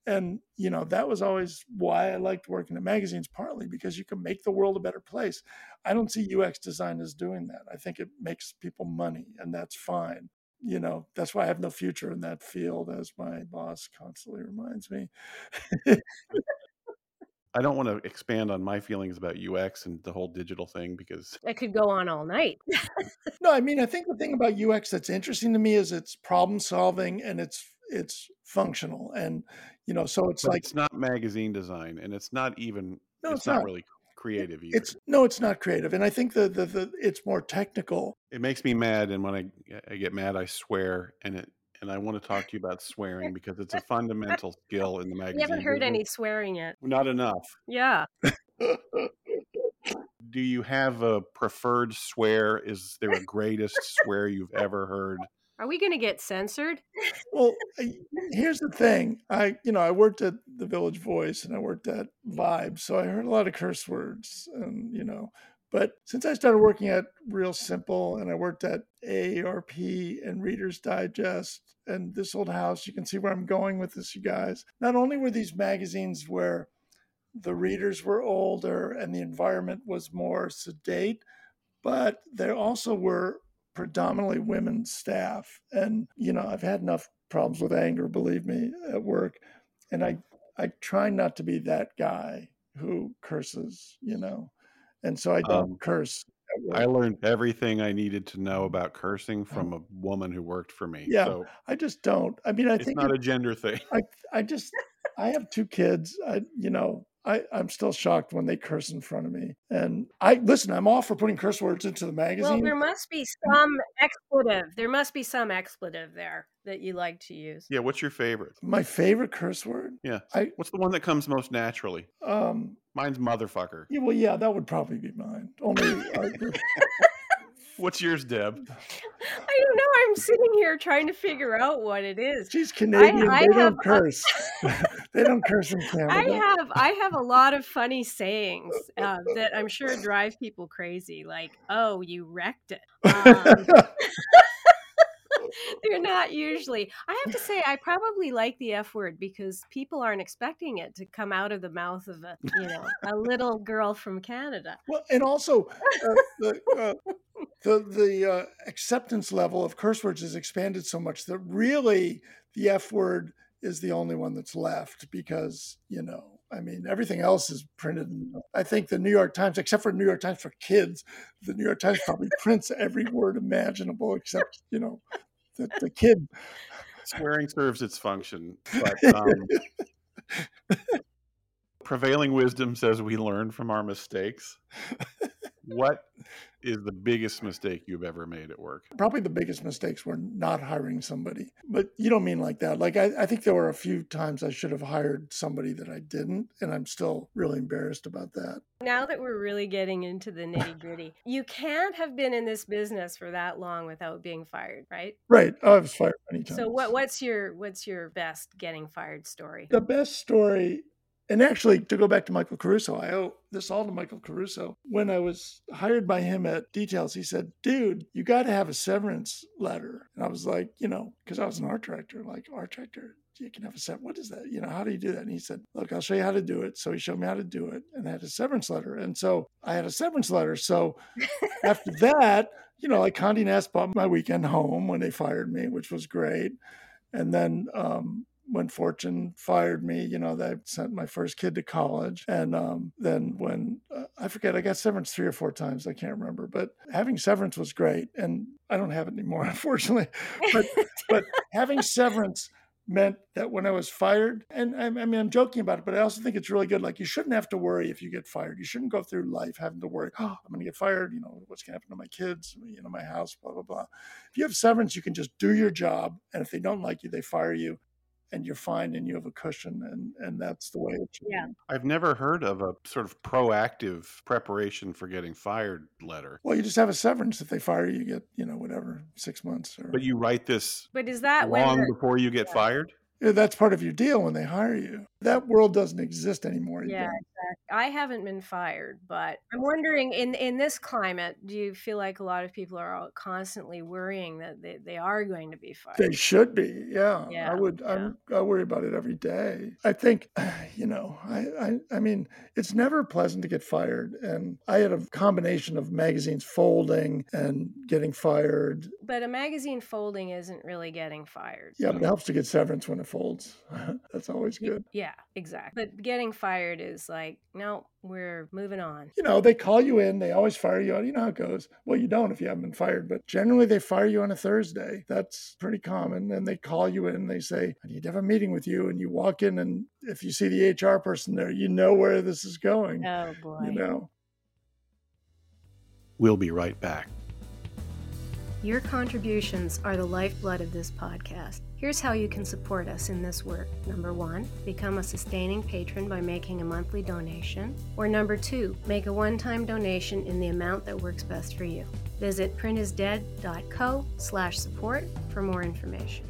Speaker 2: And you know that was always why i liked working in magazines partly because you can make the world a better place. I don't see ux design as doing that. I think it makes people money and that's fine you know that's why i have no future in that field as my boss constantly reminds me.
Speaker 4: I don't want to expand on my feelings about UX and the whole digital thing because
Speaker 3: i could go on all night.
Speaker 2: no, I mean, I think the thing about UX that's interesting to me is it's problem solving and it's it's functional and you know so it's
Speaker 4: but
Speaker 2: like
Speaker 4: it's not magazine design and it's not even no, it's, it's not, not, really creative either.
Speaker 2: It's no, it's not creative, and I think the, the the it's more technical.
Speaker 4: It makes me mad, and when I I get mad, I swear, and it and I want to talk to you about swearing because it's a fundamental skill in the magazine.
Speaker 3: You haven't heard any swearing yet.
Speaker 4: Not enough.
Speaker 3: Yeah.
Speaker 4: do you have a preferred swear? Is there a greatest swear you've ever heard?
Speaker 3: Are we going to get censored?
Speaker 2: Well, here's the thing. I, you know, I worked at the Village Voice and I worked at Vibe, so I heard a lot of curse words, and you know. But since I started working at Real Simple and I worked at AARP and Reader's Digest and This Old House, you can see where I'm going with this, you guys. Not only were these magazines where the readers were older and the environment was more sedate, but there also were predominantly women staff. And, you know, I've had enough problems with anger, believe me, at work. And I, I try not to be that guy who curses, you know. And so I don't
Speaker 4: Um,
Speaker 2: curse.
Speaker 4: I learned everything I needed to know about cursing from a woman who worked for me.
Speaker 2: Yeah,
Speaker 4: So
Speaker 2: I just don't. I mean, I think
Speaker 4: it's
Speaker 2: think
Speaker 4: not
Speaker 2: it-
Speaker 4: a gender thing.
Speaker 2: I I just I have two kids. I you know I I'm still shocked when they curse in front of me. And I listen. I'm all for putting curse words into the magazine.
Speaker 3: Well, there must be some expletive. There must be some expletive there that you like to use.
Speaker 4: Yeah, what's your favorite?
Speaker 2: My favorite curse word.
Speaker 4: Yeah.
Speaker 2: I
Speaker 4: What's the one that comes most naturally?
Speaker 2: um.
Speaker 4: Mine's motherfucker.
Speaker 2: Yeah, well, yeah, that would probably be mine. Only I,
Speaker 4: What's yours, Deb?
Speaker 3: I don't know. I'm sitting here trying to figure out what it is.
Speaker 2: she's Canadian.
Speaker 3: I
Speaker 2: they
Speaker 3: have-
Speaker 2: don't curse. they don't curse in Canada.
Speaker 3: I have I have a lot of funny sayings uh, that I'm sure drive people crazy. Like, "Oh, you wrecked it." Um, they're not usually. I have to say, I probably like the F word because people aren't expecting it to come out of the mouth of a you know a little girl from Canada.
Speaker 2: Well, and also uh, the uh, the the uh, acceptance level of curse words has expanded so much that really the F word is the only one that's left because you know I mean everything else is printed. In, I think the New York Times, except for New York Times for kids, the New York Times probably prints every word imaginable except you know the, the kid.
Speaker 4: Swearing serves its function, but um, prevailing wisdom says we learn from our mistakes. What is the biggest mistake you've ever made at work?
Speaker 2: Probably the biggest mistakes were not hiring somebody. But you don't mean like that. Like, I, I think there were a few times I should have hired somebody that I didn't. And I'm still really embarrassed about that.
Speaker 3: Now that we're really getting into the nitty gritty, you can't have been in this business for that long without being fired, right?
Speaker 2: Right. Oh, I was fired many times.
Speaker 3: So what what's your what's your best getting fired story?
Speaker 2: The best story, and actually to go back to Michael Caruso, I owe this all to Michael Caruso. When I was hired by him at Details, he said, dude, you got to have a severance letter. And I was like, you know, because I was an art director, like art director. You can have a set. What is that? You know, how do you do that? And he said, Look, I'll show you how to do it. So he showed me how to do it and I had a severance letter. And so I had a severance letter. So after that, you know, like Condé Nast bought my weekend home when they fired me, which was great. And then um, when Fortune fired me, you know, they sent my first kid to college. And um, then when uh, I forget, I got severance three or four times. I can't remember, but having severance was great. And I don't have it anymore, unfortunately. But but having severance meant that when I was fired, and I, I mean, I'm joking about it, but I also think it's really good. Like, you shouldn't have to worry if you get fired. You shouldn't go through life having to worry, oh, I'm going to get fired. You know, what's going to happen to my kids, you know, my house, blah, blah, blah. If you have severance, you can just do your job. And if they don't like you, they fire you and you're fine and you have a cushion. And, and that's the way it should
Speaker 3: Yeah.
Speaker 2: be.
Speaker 4: I've never heard of a sort of proactive preparation for getting fired letter.
Speaker 2: Well, you just have a severance. If they fire you, you get, you know, whatever, six months. Or,
Speaker 4: But you write this
Speaker 3: But is that when
Speaker 4: long
Speaker 3: the,
Speaker 4: before you get fired?
Speaker 2: Yeah, that's part of your deal when they hire you. That world doesn't exist anymore.
Speaker 3: Yeah, exactly. I haven't been fired, but I'm wondering in in this climate, do you feel like a lot of people are all constantly worrying that they, they are going to be fired?
Speaker 2: They should be. Yeah.
Speaker 3: Yeah,
Speaker 2: I would I'm I worry about it every day. I think, you know, I, I I mean, it's never pleasant to get fired. And I had a combination of magazines folding and getting fired.
Speaker 3: But a magazine folding isn't really getting fired.
Speaker 2: Yeah, but it helps to get severance when it folds. That's always good.
Speaker 3: Yeah, exactly. But getting fired is like, no, we're moving on.
Speaker 2: You know, they call you in, they always fire you out. You know how it goes. Well, you don't if you haven't been fired, but generally they fire you on a Thursday. That's pretty common. And they call you in, they say, I need to have a meeting with you. And you walk in, and if you see the HR person there, you know where this is going.
Speaker 3: Oh boy.
Speaker 2: You know.
Speaker 4: We'll be right back.
Speaker 3: Your contributions are the lifeblood of this podcast. Here's how you can support us in this work. Number one, become a sustaining patron by making a monthly donation. Or number two, make a one time donation in the amount that works best for you. Visit printisdead.co slash support for more information.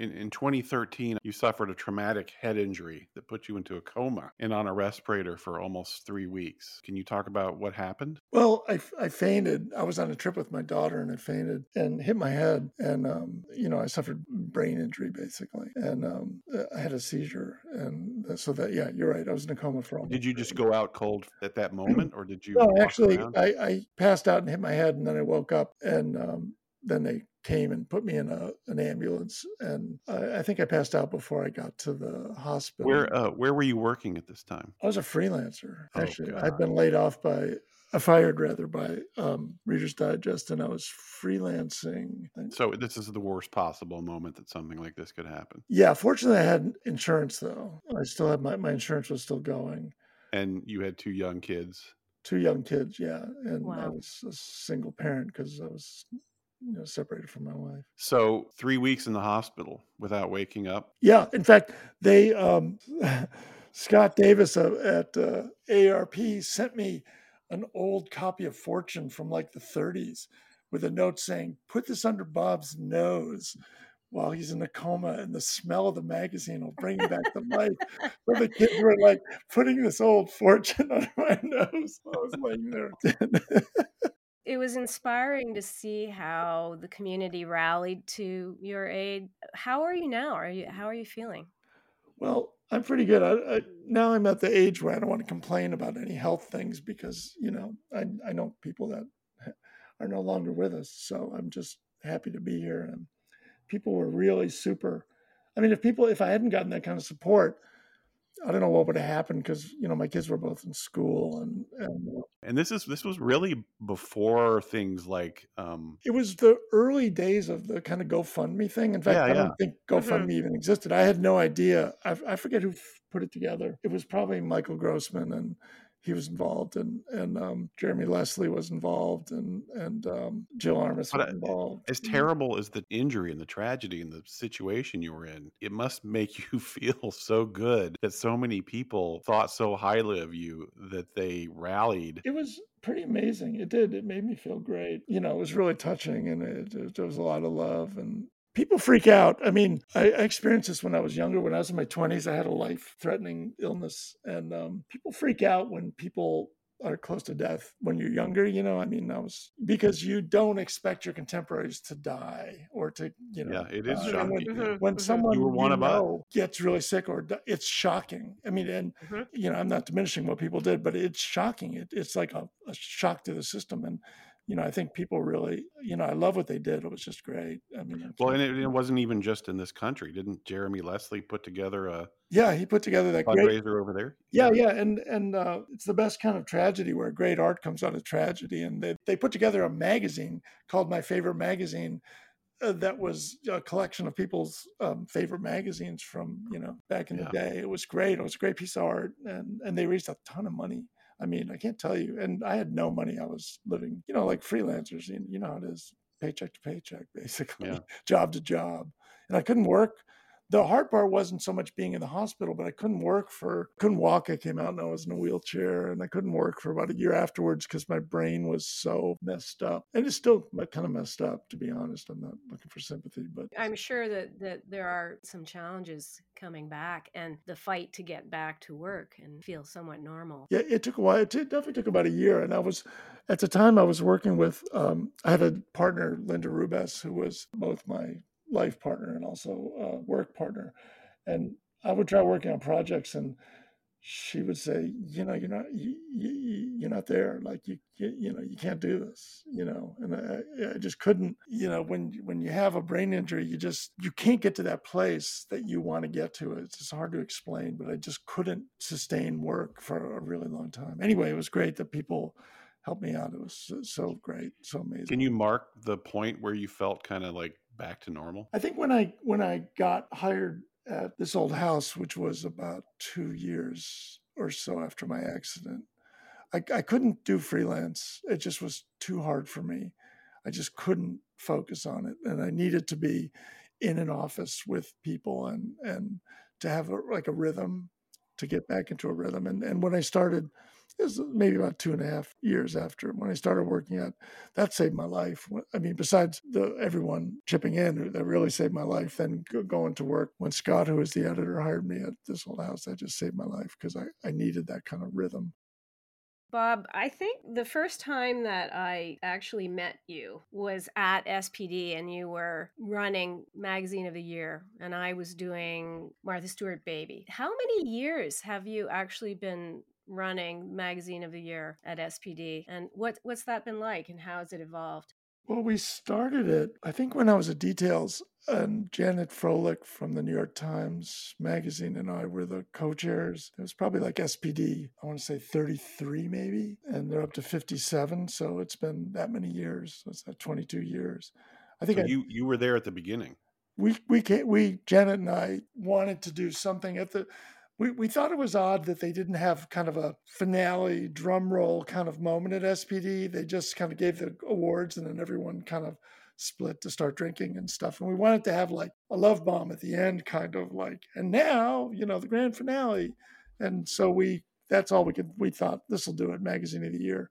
Speaker 4: In, in 2013, you suffered a traumatic head injury that put you into a coma and on a respirator for almost three weeks. Can you talk about what happened?
Speaker 2: Well, I, I fainted. I was on a trip with my daughter and I fainted and hit my head. And, um, you know, I suffered brain injury basically. And um, I had a seizure. And so that, yeah, you're right. I was in a coma for almost
Speaker 4: Did you just go out cold at that moment or did you?
Speaker 2: No, actually. I, I passed out and hit my head, and then I woke up, and um, then they came and put me in a, an ambulance, and I, I think I passed out before I got to the hospital.
Speaker 4: Where uh, where were you working at this time?
Speaker 2: I was a freelancer.
Speaker 4: Oh,
Speaker 2: Actually,
Speaker 4: God.
Speaker 2: I'd been laid off by, uh, fired rather by um, Reader's Digest, and I was freelancing.
Speaker 4: So this is the worst possible moment that something like this could happen.
Speaker 2: yeah, fortunately, I had insurance though. I still had my my insurance was still going.
Speaker 4: And you had two young kids.
Speaker 2: Two young kids, yeah, and I was a single parent because I was you know, separated from my wife.
Speaker 4: So three weeks in the hospital without waking up.
Speaker 2: Yeah, in fact, they um, Scott Davis uh, at uh, AARP sent me an old copy of Fortune from like the 30s with a note saying, "Put this under Bob's nose." While he's in a coma, and the smell of the magazine will bring him back to life. So the kids were like putting this old fortune under my nose. while I was laying there.
Speaker 3: It was inspiring to see how the community rallied to your aid. How are you now? Are you how are you feeling?
Speaker 2: Well, I'm pretty good. I, I, now I'm at the age where I don't want to complain about any health things because you know I I know people that are no longer with us, so I'm just happy to be here. And people were really super. I mean, if people if I hadn't gotten that kind of support, I don't know what would have happened because you know my kids were both in school and and
Speaker 4: And this is this was really before things like um
Speaker 2: it was the early days of the kind of GoFundMe thing. In fact,
Speaker 4: Yeah,
Speaker 2: I
Speaker 4: yeah.
Speaker 2: don't think GoFundMe even existed. I had no idea. I, I forget who f- put it together. It was probably Michael Grossman, and he was involved, and and um, Jeremy Leslie was involved, and and um, Jill
Speaker 4: Armus
Speaker 2: was
Speaker 4: uh,
Speaker 2: involved.
Speaker 4: as terrible as the injury and the tragedy and the situation you were in, it must make you feel so good that so many people thought so highly of you that they rallied.
Speaker 2: It was pretty amazing. It did. It made me feel great. You know, it was really touching, and it, it, there was a lot of love and. People freak out. I mean, I, I experienced this when I was younger. When I was in my 20s, I had a life threatening illness. And um, people freak out when people are close to death when you're younger. You know, I mean, I was because you don't expect your contemporaries to die or to, you know,
Speaker 4: Yeah, it is
Speaker 2: die. And
Speaker 4: shocking.
Speaker 2: When,
Speaker 3: Mhm,
Speaker 2: when
Speaker 3: mhm.
Speaker 2: someone
Speaker 4: You were one of
Speaker 2: know gets really sick or di- it's shocking. I mean, and
Speaker 3: Mhm.
Speaker 2: you know, I'm not diminishing what people did, but it's shocking. It, it's like a, a shock to the system. And, you know, I think people really, you know, I love what they did. It was just great. I mean,
Speaker 4: Well, and it, it wasn't even just in this country. Didn't Jeremy Leslie put together a
Speaker 2: yeah, he put together that great,
Speaker 4: fundraiser over there?
Speaker 2: yeah, yeah. And, and uh, it's the best kind of tragedy where great art comes out of tragedy. And they, they put together a magazine called My Favorite Magazine uh, that was a collection of people's um, favorite magazines from, you know, back in
Speaker 4: Yeah.
Speaker 2: the day. It was great. It was a great piece of art. And, and they raised a ton of money. I mean, I can't tell you. And I had no money. I was living, you know, like freelancers. You know how it is, paycheck to paycheck, basically,
Speaker 4: Yeah.
Speaker 2: job to job. And I couldn't work. The hard part wasn't so much being in the hospital, but I couldn't work for, couldn't walk. I came out and I was in a wheelchair, and I couldn't work for about a year afterwards because my brain was so messed up. And it's still kind of messed up, to be honest. I'm not looking for sympathy, but
Speaker 3: I'm sure that, that there are some challenges coming back and the fight to get back to work and feel somewhat normal.
Speaker 2: Yeah, it took a while. It definitely took about a year. And I was, at the time, I was working with, um, I had a partner, Linda Rubes, who was both my life partner and also uh, work partner. And I would try working on projects, and she would say, you know, you're not, you, you, you're not there. Like you, you, you know, you can't do this. You know, and I, I just couldn't. You know, when when you have a brain injury, you just you can't get to that place that you want to get to. It's just hard to explain, but I just couldn't sustain work for a really long time. Anyway, it was great that people helped me out. It was so, so great, so amazing.
Speaker 4: Can you mark the point where you felt kind of like back to normal?
Speaker 2: I think when I when I got hired at this old house, which was about two years or so after my accident, I, I couldn't do freelance. It just was too hard for me. I just couldn't focus on it, and I needed to be in an office with people and and to have a, like a rhythm to get back into a rhythm. And and when I started, it was maybe about two and a half years after when I started working at that saved my life. I mean, besides the everyone chipping in, uh, that really saved my life. Then going to work when Scott, who was the editor, hired me at this old house, that just saved my life because I, I needed that kind of rhythm.
Speaker 3: Bob, I think the first time that I actually met you was at SPD and you were running Magazine of the Year and I was doing Martha Stewart Baby. How many years have you actually been running Magazine of the Year at SPD and what what's that been like and how has it evolved?
Speaker 2: Well, we started it, I think, when I was at Details, and Janet Froelich from the New York Times Magazine and I were the co chairs. It was probably like SPD, I want to say 33 maybe, and they're up to 57. So it's been that many years. So it's that 22 years.
Speaker 4: I think so I, you, you were there at the beginning.
Speaker 2: We, we, we, Janet and I wanted to do something at the, we, we thought it was odd that they didn't have kind of a finale drum roll kind of moment at SPD. They just kind of gave the awards and then everyone kind of split to start drinking and stuff. And we wanted to have like a love bomb at the end, kind of like, and now, you know, the grand finale. And so we, that's all we could, we thought this will do it, magazine of the year.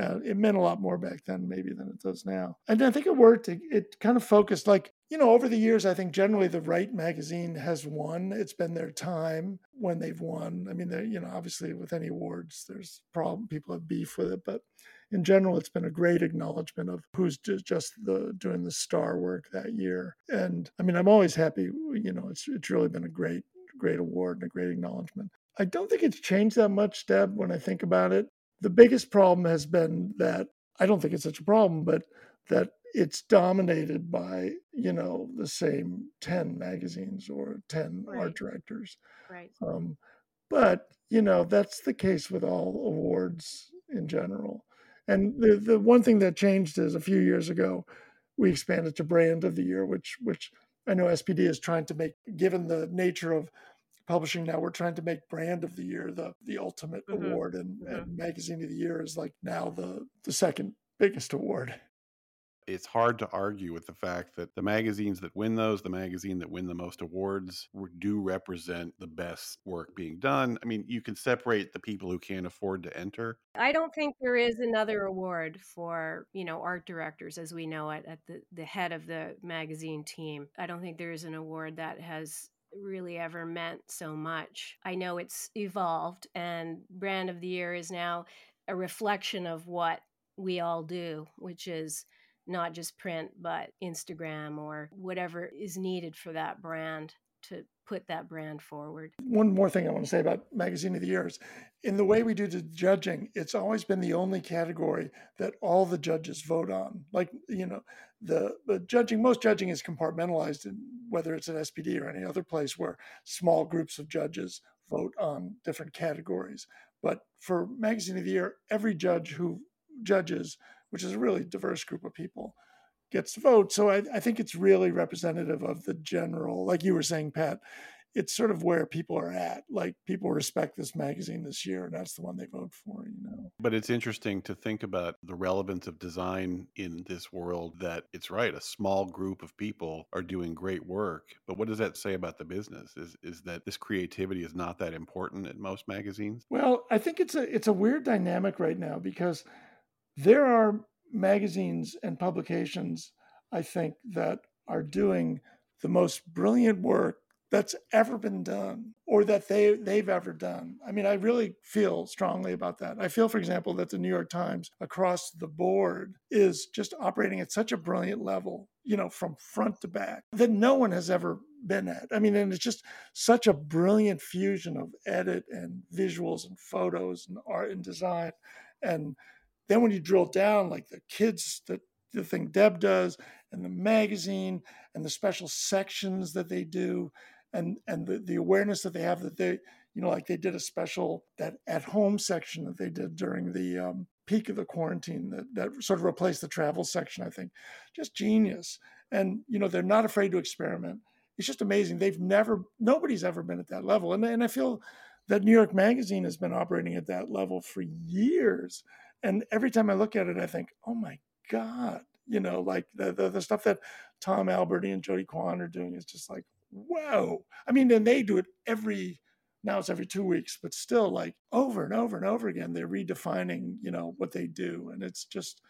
Speaker 2: Uh, it meant a lot more back then, maybe than it does now. And I think it worked. It, it kind of focused, like you know, over the years, I think generally the Right magazine has won. It's been their time when they've won. I mean, you know, obviously with any awards, there's problem. People have beef with it, but in general, it's been a great acknowledgement of who's just the doing the star work that year. And I mean, I'm always happy. You know, it's it's really been a great great award and a great acknowledgement. I don't think it's changed that much, Deb. When I think about it, the biggest problem has been that I don't think it's such a problem, but that it's dominated by you know the same 10 magazines or 10 right. art directors
Speaker 3: right
Speaker 2: um, but you know that's the case with all awards in general and the, the one thing that changed is a few years ago we expanded to brand of the year which which i know spd is trying to make given the nature of publishing now we're trying to make brand of the year the the ultimate mm-hmm. award and, mm-hmm. and magazine of the year is like now the the second biggest award
Speaker 4: it's hard to argue with the fact that the magazines that win those, the magazine that win the most awards, do represent the best work being done. I mean, you can separate the people who can't afford to enter.
Speaker 3: I don't think there is another award for, you know, art directors as we know it at the, the head of the magazine team. I don't think there is an award that has really ever meant so much. I know it's evolved and brand of the year is now a reflection of what we all do, which is not just print, but Instagram or whatever is needed for that brand to put that brand forward.
Speaker 2: One more thing I want to say about Magazine of the Year is in the way we do the judging, it's always been the only category that all the judges vote on. Like, you know, the, the judging, most judging is compartmentalized, in, whether it's at SPD or any other place where small groups of judges vote on different categories. But for Magazine of the Year, every judge who judges which is a really diverse group of people, gets to vote. So I, I think it's really representative of the general, like you were saying, Pat, it's sort of where people are at. Like people respect this magazine this year, and that's the one they vote for, you know.
Speaker 4: But it's interesting to think about the relevance of design in this world that it's right, a small group of people are doing great work. But what does that say about the business? Is is that this creativity is not that important at most magazines?
Speaker 2: Well, I think it's a it's a weird dynamic right now because there are magazines and publications, I think, that are doing the most brilliant work that's ever been done or that they they've ever done. I mean, I really feel strongly about that. I feel for example that the New York Times across the board is just operating at such a brilliant level, you know, from front to back that no one has ever been at. I mean, and it's just such a brilliant fusion of edit and visuals and photos and art and design and then when you drill down, like the kids, the, the thing Deb does, and the magazine, and the special sections that they do, and and the, the awareness that they have that they, you know, like they did a special that at home section that they did during the um, peak of the quarantine that that sort of replaced the travel section. I think, just genius. And you know, they're not afraid to experiment. It's just amazing. They've never, nobody's ever been at that level, and and I feel that New York Magazine has been operating at that level for years. And every time I look at it, I think, oh my God, you know, like the, the, the stuff that Tom Alberty and Jody Quon are doing is just like, whoa. I mean, and they do it every now it's every two weeks, but still like over and over and over again, they're redefining, you know, what they do. And it's just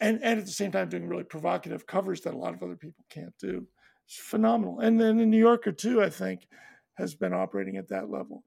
Speaker 2: and and at the same time doing really provocative covers that a lot of other people can't do. It's phenomenal. And then the New Yorker too, I think, has been operating at that level.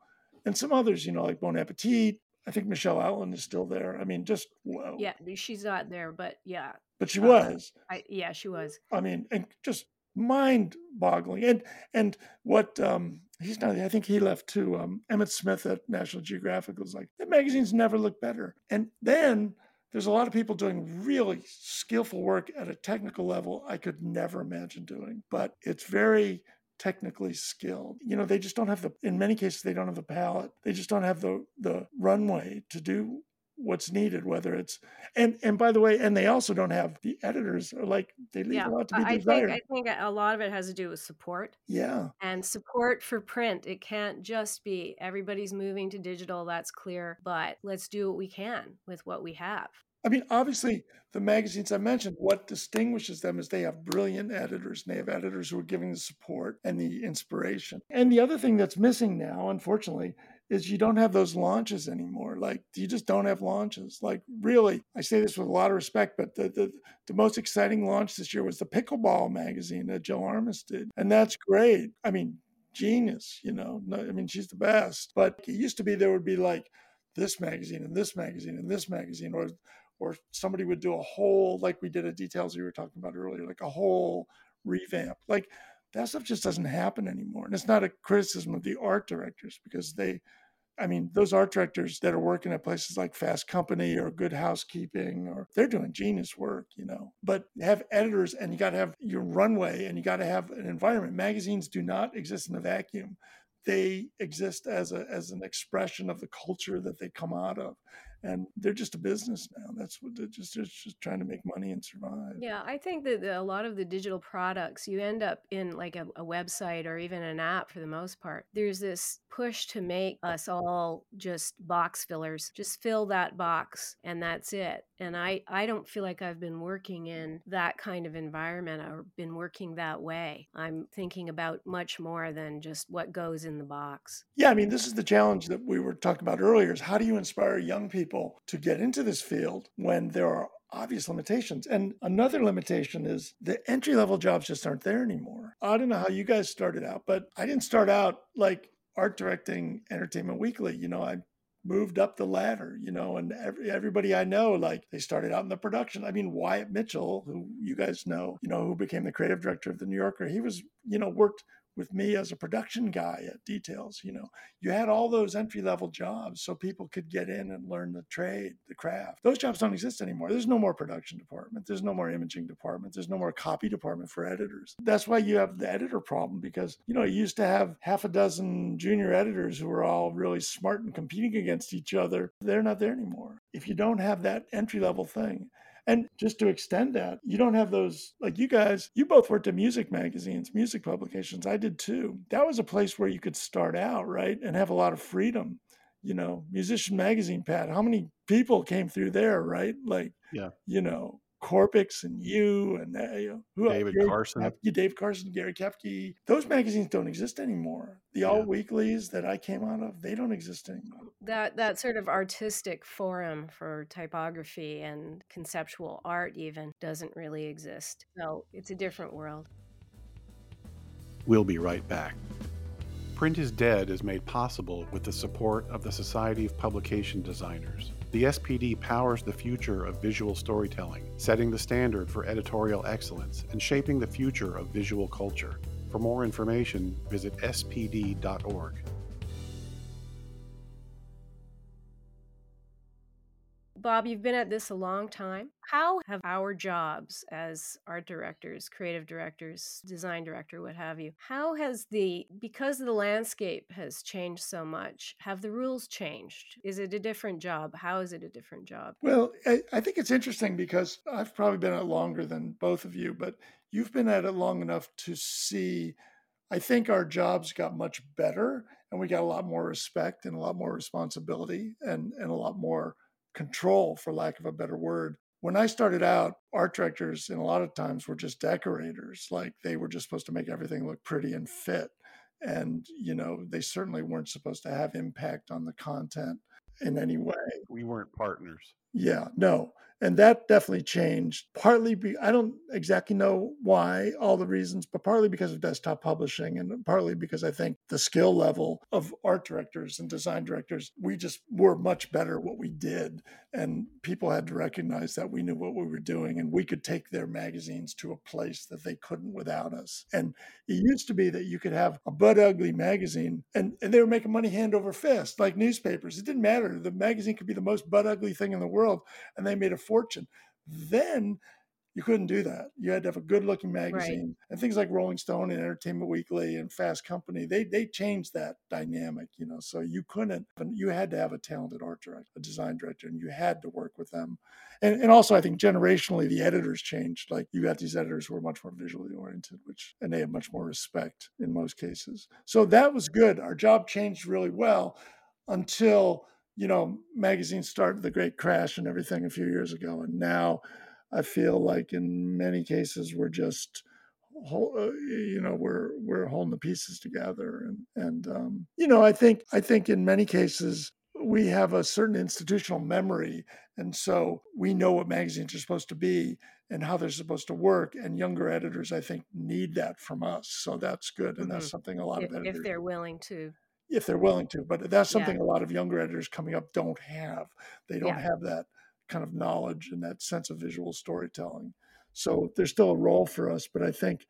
Speaker 2: And some others, you know, like Bon Appetit. I think Michelle Allen is still there. I mean, just whoa.
Speaker 3: Yeah, she's not there, but yeah.
Speaker 2: But she uh, was.
Speaker 3: I, yeah, she was.
Speaker 2: I mean, and just mind-boggling. And and what um he's not. I think he left too. Um, Emmet Smith at National Geographic was like, the magazines never look better. And then there's a lot of people doing really skillful work at a technical level I could never imagine doing, but it's very technically skilled. You know, they just don't have the in many cases they don't have the palette. They just don't have the the runway to do what's needed whether it's and and by the way and they also don't have the editors like they leave yeah, a lot to be
Speaker 3: I
Speaker 2: desired.
Speaker 3: think i think a lot of it has to do with support
Speaker 2: yeah
Speaker 3: and support for print it can't just be everybody's moving to digital that's clear but let's do what we can with what we have
Speaker 2: I mean, obviously, the magazines I mentioned, what distinguishes them is they have brilliant editors and they have editors who are giving the support and the inspiration. And the other thing that's missing now, unfortunately, is you don't have those launches anymore. Like you just don't have launches. Like really, I say this with a lot of respect, but the the, the most exciting launch this year was the Pickleball magazine that Jill Armus did, and that's great. I mean, genius. You know, I mean, she's the best. But it used to be there would be like this magazine and this magazine and this magazine, or or somebody would do a whole like we did at details you were talking about earlier, like a whole revamp. Like that stuff just doesn't happen anymore. And it's not a criticism of the art directors because they I mean, those art directors that are working at places like Fast Company or Good Housekeeping, or they're doing genius work, you know. But have editors, and you got to have your runway, and you got to have an environment. Magazines do not exist in a vacuum; they exist as a as an expression of the culture that they come out of and they're just a business now. That's what they're just they're just trying to make money and survive.
Speaker 3: Yeah, I think that a lot of the digital products you end up in like a, a, website or even an app for the most part. There's this push to make us all just box fillers. Just fill that box and that's it. And I I don't feel like I've been working in that kind of environment or been working that way. I'm thinking about much more than just what goes in the box.
Speaker 2: Yeah, I mean, this is the challenge that we were talking about earlier is how do you inspire young people people to get into this field when there are obvious limitations. And another limitation is the entry level jobs just aren't there anymore. I don't know how you guys started out, but I didn't start out like art directing Entertainment Weekly. You know, I moved up the ladder, you know, and every, everybody I know, like they started out in the production. I mean, Wyatt Mitchell, who you guys know, you know, who became the creative director of the New Yorker, he was, you know, worked with me as a production guy at details you know? You had all those entry level jobs so people could get in and learn the trade the craft. Those jobs don't exist anymore. There's no more production department. There's no more imaging department. There's no more copy department for editors. That's why you have the editor problem because you know you used to have half a dozen junior editors who were all really smart and competing against each other. They're not there anymore. If you don't have that entry level thing and just to extend that, you don't have those, like you guys, you both worked at music magazines, music publications. I did too. That was a place where you could start out, right? And have a lot of freedom. You know, Musician Magazine, Pat, how many people came through there, right? Like,
Speaker 4: yeah,
Speaker 2: you know, Korpics and you and uh, you know,
Speaker 4: who David Gary Carson,
Speaker 2: Koepke, Dave Carson, Gary Koepke. Those magazines don't exist anymore. The yeah. all weeklies that I came out of, they don't exist anymore.
Speaker 3: That that sort of artistic forum for typography and conceptual art even doesn't really exist. So it's a different world.
Speaker 4: We'll be right back. Print is Dead is made possible with the support of the Society of Publication Designers. The SPD powers the future of visual storytelling, setting the standard for editorial excellence and shaping the future of visual culture. For more information, visit spd.org.
Speaker 3: Bob, you've been at this a long time. How have our jobs as art directors, creative directors, design director, what have you, how has the, because the landscape has changed so much, have the rules changed? Is it a different job? How is it a different job?
Speaker 2: Well, I, I think it's interesting because I've probably been at longer than both of you, but you've been at it long enough to see I think our jobs got much better and we got a lot more respect and a lot more responsibility and, and a lot more control, for lack of a better word. When I started out, art directors, in a lot of times, were just decorators. Like they were just supposed to make everything look pretty and fit. And, you know, they certainly weren't supposed to have impact on the content in any way.
Speaker 4: We weren't partners.
Speaker 2: Yeah, no and that definitely changed partly be, i don't exactly know why all the reasons but partly because of desktop publishing and partly because i think the skill level of art directors and design directors we just were much better at what we did and people had to recognize that we knew what we were doing and we could take their magazines to a place that they couldn't without us. And it used to be that you could have a butt ugly magazine and, and they were making money hand over fist like newspapers. It didn't matter. The magazine could be the most butt ugly thing in the world and they made a fortune. Then you couldn't do that. You had to have a good looking magazine right. and things like Rolling Stone and Entertainment Weekly and Fast Company. They they changed that dynamic, you know. So you couldn't. You had to have a talented art director, a design director, and you had to work with them. And and also I think generationally the editors changed. Like you got these editors who are much more visually oriented, which and they have much more respect in most cases. So that was good. Our job changed really well until you know, magazines started the great crash and everything a few years ago. And now I feel like in many cases we're just, uh, you know, we're, we're holding the pieces together. And, and, um, you know, I think, I think in many cases we have a certain institutional memory. And so we know what magazines are supposed to be and how they're supposed to work. And younger editors, I think, need that from us. So that's good. And mm-hmm. that's something a lot
Speaker 3: if,
Speaker 2: of editors.
Speaker 3: If they're willing to
Speaker 2: if they're willing to. But that's something yeah. a lot of younger editors coming up don't have. They don't yeah. have that kind of knowledge and that sense of visual storytelling. So there's still a role for us, but I think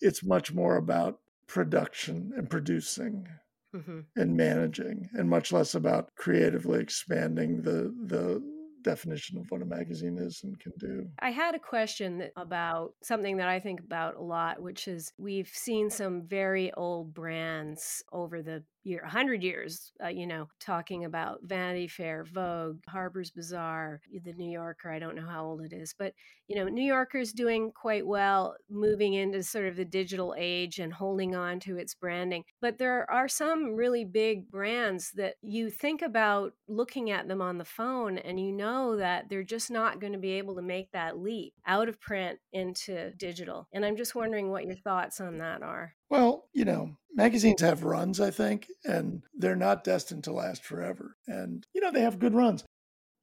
Speaker 2: it's much more about production and producing mm-hmm. and managing, and much less about creatively expanding the the definition of what a magazine is and can do.
Speaker 3: I had a question about something that I think about a lot, which is we've seen some very old brands over the year 100 years uh, you know talking about vanity fair vogue harper's bazaar the new yorker i don't know how old it is but you know new yorker's doing quite well moving into sort of the digital age and holding on to its branding but there are some really big brands that you think about looking at them on the phone and you know that they're just not going to be able to make that leap out of print into digital and i'm just wondering what your thoughts on that are
Speaker 2: well, you know, magazines mm. have runs, I think, and they're not destined to last forever. And, you know, they have good runs.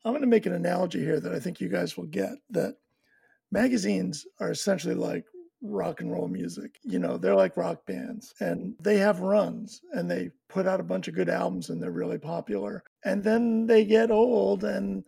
Speaker 2: I'm going to make an analogy here that I think you guys will get that magazines are essentially like rock and roll music. You know, they're like rock bands and they have runs and they put out a bunch of good albums and they're really popular. And then they get old and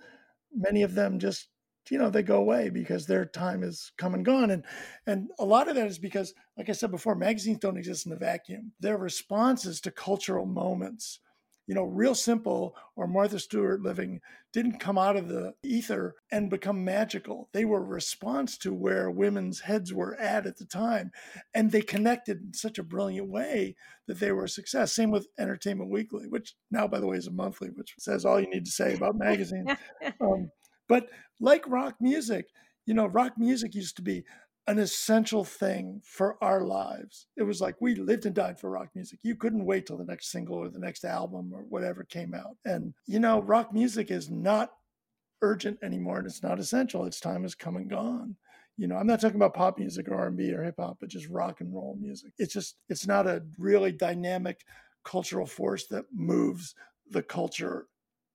Speaker 2: many of them just you know they go away because their time is come and gone and and a lot of that is because like i said before magazines don't exist in a vacuum. They're responses to cultural moments. You know real simple or martha stewart living didn't come out of the ether and become magical. They were a response to where women's heads were at at the time and they connected in such a brilliant way that they were a success. Same with entertainment weekly which now by the way is a monthly which says all you need to say about magazines. Um, but like rock music, you know, rock music used to be an essential thing for our lives. It was like we lived and died for rock music. You couldn't wait till the next single or the next album or whatever came out. And, you know, rock music is not urgent anymore and it's not essential. Its time has come and gone. You know, I'm not talking about pop music or R&B or hip hop, but just rock and roll music. It's just, it's not a really dynamic cultural force that moves the culture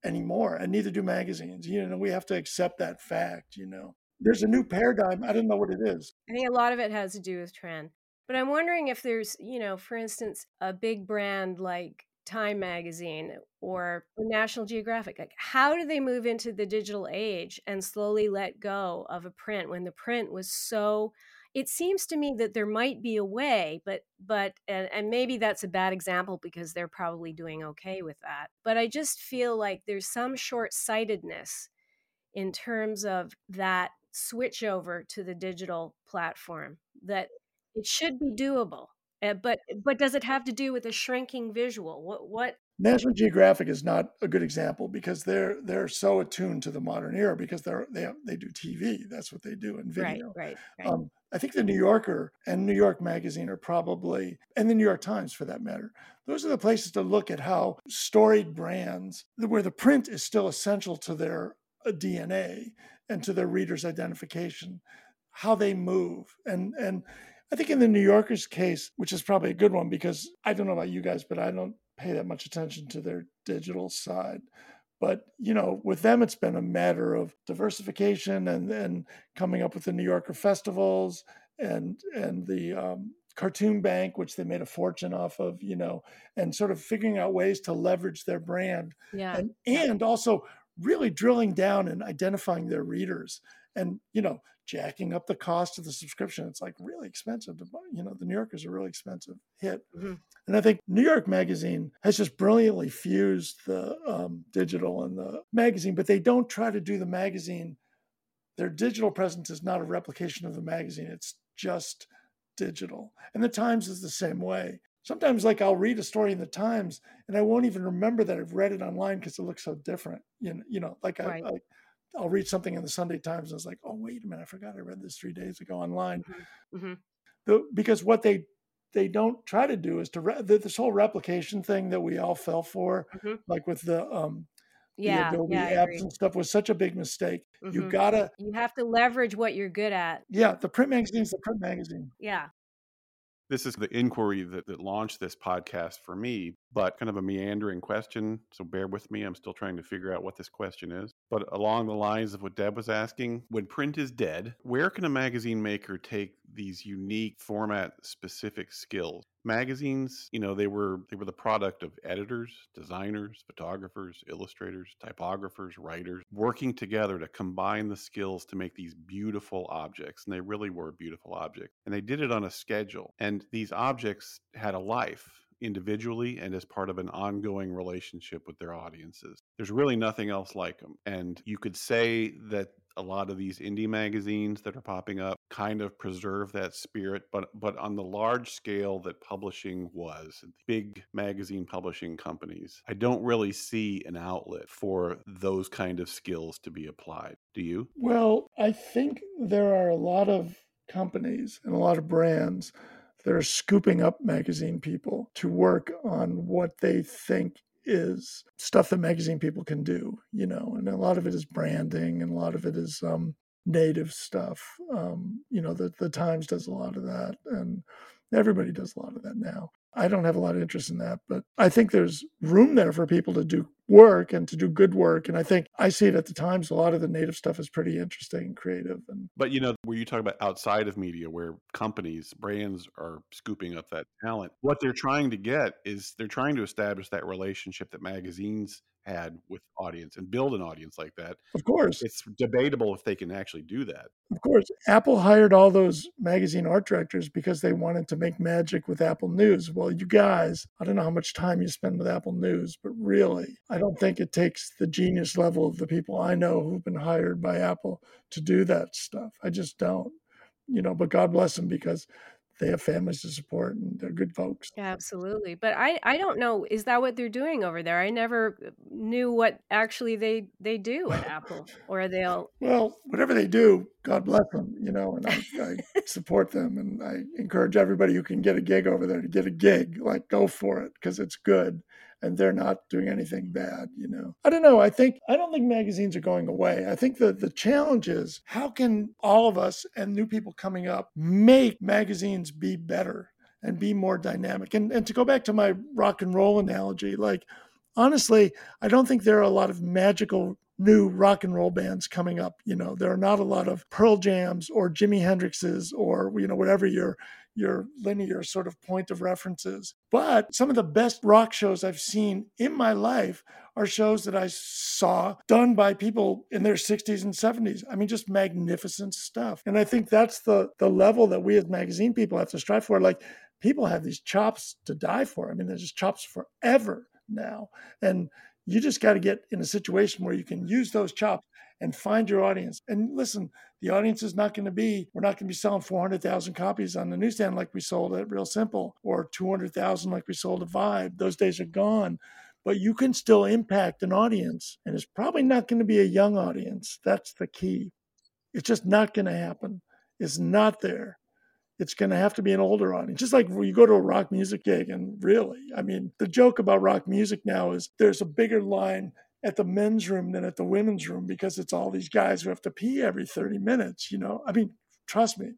Speaker 2: anymore, and neither do magazines. You know, we have to accept that fact. You know, there's a new paradigm. I don't know what it is.
Speaker 3: I think a lot of it has to do with trend. But I'm wondering if there's, you know, for instance, a big brand like Time Magazine or National Geographic. Like, how do they move into the digital age and slowly let go of a print when the print was so it seems to me that there might be a way but but and, and maybe that's a bad example because they're probably doing okay with that but i just feel like there's some short-sightedness in terms of that switch over to the digital platform that it should be doable Uh, but but does it have to do with a shrinking visual? What what
Speaker 2: National Geographic is not a good example because they're they're so attuned to the modern era because they're they have, they do TV. That's what they do in video.
Speaker 3: Right, right, right.
Speaker 2: Um, I think the New Yorker and New York Magazine are probably, and the New York Times for that matter, those are the places to look at how storied brands, where the print is still essential to their uh, DNA and to their readers' identification, how they move. And and I think in the New Yorker's case, which is probably a good one because I don't know about you guys, but I don't pay that much attention to their digital side. But you know, with them, it's been a matter of diversification and and coming up with the New Yorker festivals and and the um, cartoon bank, which they made a fortune off of, you know, and sort of figuring out ways to leverage their brand,
Speaker 3: yeah,
Speaker 2: and and also really drilling down and identifying their readers, and you know, jacking up the cost of the subscription. It's like really expensive to buy. You know, the New Yorker is a really expensive hit.
Speaker 3: Mhm.
Speaker 2: And I think New York Magazine has just brilliantly fused the um, digital and the magazine, but they don't try to do the magazine. Their digital presence is not a replication of the magazine, it's just digital. And the Times is the same way. Sometimes, like, I'll read a story in the Times and I won't even remember that I've read it online because it looks so different. You know, you know like, I,
Speaker 3: Right.
Speaker 2: I, I'll read something in the Sunday Times and it's like, oh, wait a minute, I forgot I read this three days ago online
Speaker 3: Mhm.
Speaker 2: the, because what they they don't try to do is to re, this whole replication thing that we all fell for,
Speaker 3: Mhm.
Speaker 2: like with the um the Adobe
Speaker 3: yeah,
Speaker 2: apps and stuff, was such a big mistake. You
Speaker 3: Mhm.
Speaker 2: gotta,
Speaker 3: You have to leverage what you're good at.
Speaker 2: yeah, the print magazine's the print magazine.
Speaker 3: Yeah.
Speaker 4: This is the inquiry that, that launched this podcast for me, but kind of a meandering question. So bear with me. I'm still trying to figure out what this question is. But along the lines of what Deb was asking, when print is dead, where can a magazine maker take these unique format specific skills? Magazines, you know, they were they were the product of editors, designers, photographers, illustrators, typographers, writers working together to combine the skills to make these beautiful objects. And they really were beautiful objects. And they did it on a schedule. And these objects had a life individually and as part of an ongoing relationship with their audiences. There's really nothing else like them. And you could say that a lot of these indie magazines that are popping up kind of preserve that spirit but but on the large scale that publishing was big magazine publishing companies i don't really see an outlet for those kind of skills to be applied do you
Speaker 2: Well, I think there are a lot of companies and a lot of brands that are scooping up magazine people to work on what they think is stuff that magazine people can do, you know, and a lot of it is branding and a lot of it is um, native stuff. Um, you know, the, the Times does a lot of that and everybody does a lot of that now. I don't have a lot of interest in that, but I think there's room there for people to do work and to do good work. And I think I see it at the Times. A lot of the native stuff is pretty interesting and creative. And
Speaker 4: but you know where you talk about outside of media where companies brands are scooping up that talent what they're trying to get is they're trying to establish that relationship that magazines had with audience and build an audience like that
Speaker 2: of course,
Speaker 4: it's debatable if they can actually do that
Speaker 2: of course, Apple hired all those magazine art directors because they wanted to make magic with Apple News. Well, you guys, I don't know how much time you spend with Apple News, but really, I don't think it takes the genius level of the people I know who've been hired by Apple to do that stuff. I just don't, you know, but God bless them because they have families to support and they're good folks.
Speaker 3: Absolutely. But I I don't know is that what they're doing over there? I never uh, knew what actually they they do at Apple or they'll
Speaker 2: Well, whatever they do, God bless them, you know, and I, I support them and I encourage everybody who can get a gig over there to get a gig. Like, go for it because it's good and they're not doing anything bad, you know. I don't know. I think, I don't think magazines are going away. I think that the challenge is how can all of us and new people coming up make magazines be better and be more dynamic? And, and to go back to my rock and roll analogy, like, honestly, I don't think there are a lot of magical new rock and roll bands coming up. You know, there are not a lot of Pearl Jams or Jimi Hendrixes or you know whatever your your linear sort of point of references. But some of the best rock shows I've seen in my life are shows that I saw done by people in their 60s and 70s. I mean, just magnificent stuff. And I think that's the the level that we as magazine people have to strive for. Like people have these chops to die for. I mean, they're just chops forever now. And you just got to get in a situation where you can use those chops and find your audience. And listen, the audience is not going to be, we're not going to be selling 400,000 copies on the newsstand like we sold at Real Simple or 200,000 like we sold at Vibe. Those days are gone. But you can still impact an audience, and it's probably not going to be a young audience. That's the key. It's just not going to happen. It's not there it's going to have to be an older audience. Just like when you go to a rock music gig, and really, I mean, the joke about rock music now is there's a bigger line at the men's room than at the women's room because it's all these guys who have to pee every 30 minutes, you know? I mean, trust me,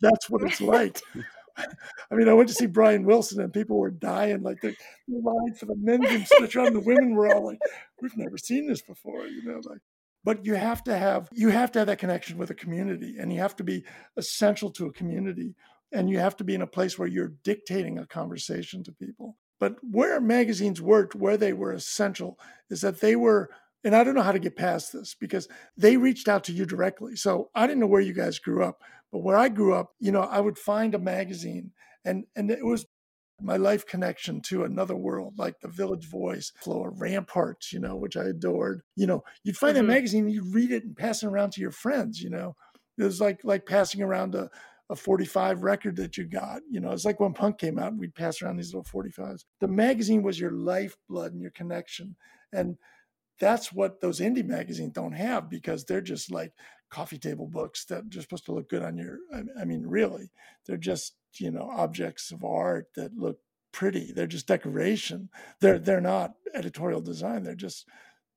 Speaker 2: that's what it's like. I mean, I went to see Brian Wilson and people were dying. Like the, line for the men's room switch around, the women were all like, we've never seen this before, you know, like but you have to have you have to have that connection with a community and you have to be essential to a community and you have to be in a place where you're dictating a conversation to people but where magazines worked, where they were essential, is that they were, and I don't know how to get past this because they reached out to you directly. So I didn't know where you guys grew up, but where I grew up, you know, I would find a magazine and and it was my life connection to another world, like the Village Voice, Floor, Ramparts, you know, which I adored. You know, you'd find mm-hmm. that magazine, you'd read it and pass it around to your friends, you know. It was like like passing around a, a 45 record that you got. You know, it's like when punk came out, we'd pass around these little 45s. The magazine was your lifeblood and your connection. And that's what those indie magazines don't have because they're just like coffee table books that are supposed to look good on your I mean really they're just you know objects of art that look pretty they're just decoration they're they're not editorial design they're just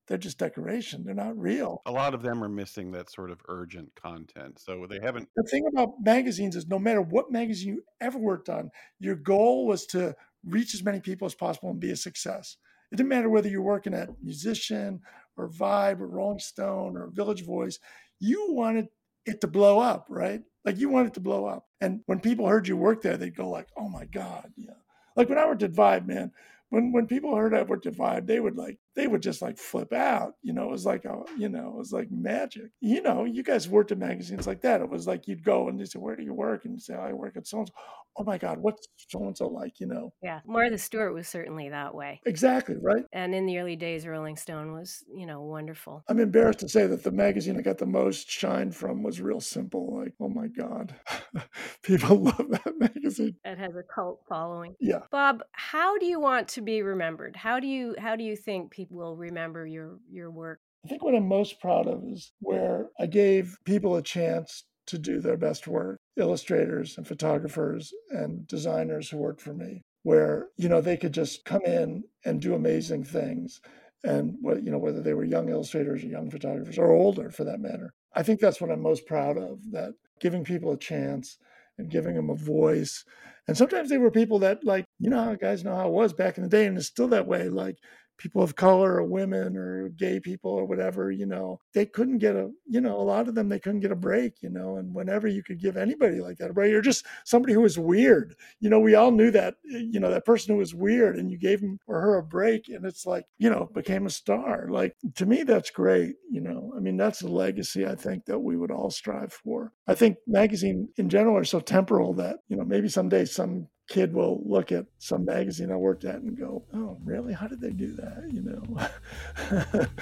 Speaker 2: they're just decoration. They're not real.
Speaker 4: A lot of them are missing that sort of urgent content. So they haven't.
Speaker 2: The thing about magazines is no matter what magazine you ever worked on, your goal was to reach as many people as possible and be a success. It didn't matter whether you're working at Musician or Vibe or Rolling Stone or Village Voice, you wanted it to blow up, right? Like you wanted to blow up. And when people heard you work there, they'd go like, oh my God, yeah. Like when I worked at Vibe, man, when when people heard I worked at Vibe, they would like they would just like flip out. You know, it was like a you know, it was like magic. You know, you guys worked in magazines like that. It was like you'd go and they say, Where do you work? And you say, I work at so and so. Oh my God, what's so and so like? You know?
Speaker 3: Yeah. Martha Stewart was certainly that way.
Speaker 2: Exactly, right?
Speaker 3: And in the early days, Rolling Stone was, you know, wonderful.
Speaker 2: I'm embarrassed to say that the magazine I got the most shine from was real simple. Like, oh my God. people love that magazine.
Speaker 3: It has a cult following.
Speaker 2: Yeah.
Speaker 3: Bob, how do you want to be remembered? How do you how do you think people will remember your your work?
Speaker 2: I think what I'm most proud of is where I gave people a chance to do their best work, illustrators and photographers and designers who worked for me, where, you know, they could just come in and do amazing things. And what you know, whether they were young illustrators or young photographers or older for that matter. I think that's what I'm most proud of, that giving people a chance and giving them a voice. And sometimes they were people that like, you know how guys know how it was back in the day, and it's still that way. Like people of color or women or gay people or whatever, you know, they couldn't get a, you know, a lot of them, they couldn't get a break, you know, and whenever you could give anybody like that a break, you're just somebody who was weird. You know, we all knew that, eh, you know, that person who was weird and you gave him or her a break and it's like, you know, became a star. Like to me, that's great. You know, I mean, that's a legacy I think that we would all strive for. I think magazine in general are so temporal that, you know, maybe someday some kid will look at some magazine I worked at and go, "Oh, really? How did they do that?" You know.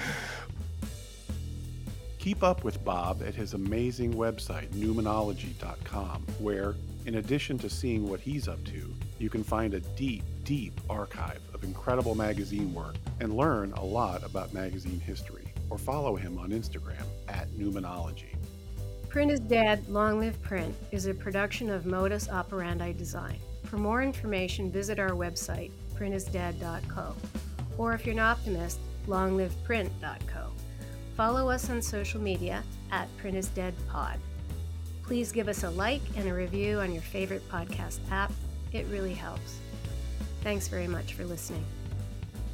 Speaker 4: Keep up with Bob at his amazing website, newmanology.com, where, in addition to seeing what he's up to, you can find a deep, deep archive of incredible magazine work and learn a lot about magazine history. Or follow him on Instagram at Newmanology.
Speaker 3: Print is Dead, Long Live Print is a production of Modus Operandi Design. For more information, visit our website, printisdead.co, or if you're an optimist, longliveprint.co. Follow us on social media at printisdeadpod. Please give us a like and a review on your favorite podcast app. It really helps. Thanks very much for listening.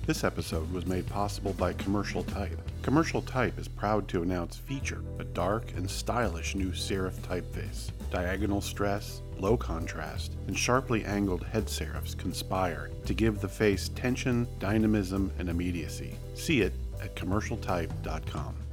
Speaker 4: This episode was made possible by Commercial Type. Commercial Type is proud to announce Feature, a dark and stylish new serif typeface. Diagonal stress, low contrast, and sharply angled head serifs conspire to give the face tension, dynamism, and immediacy. See it at commercialtype.com.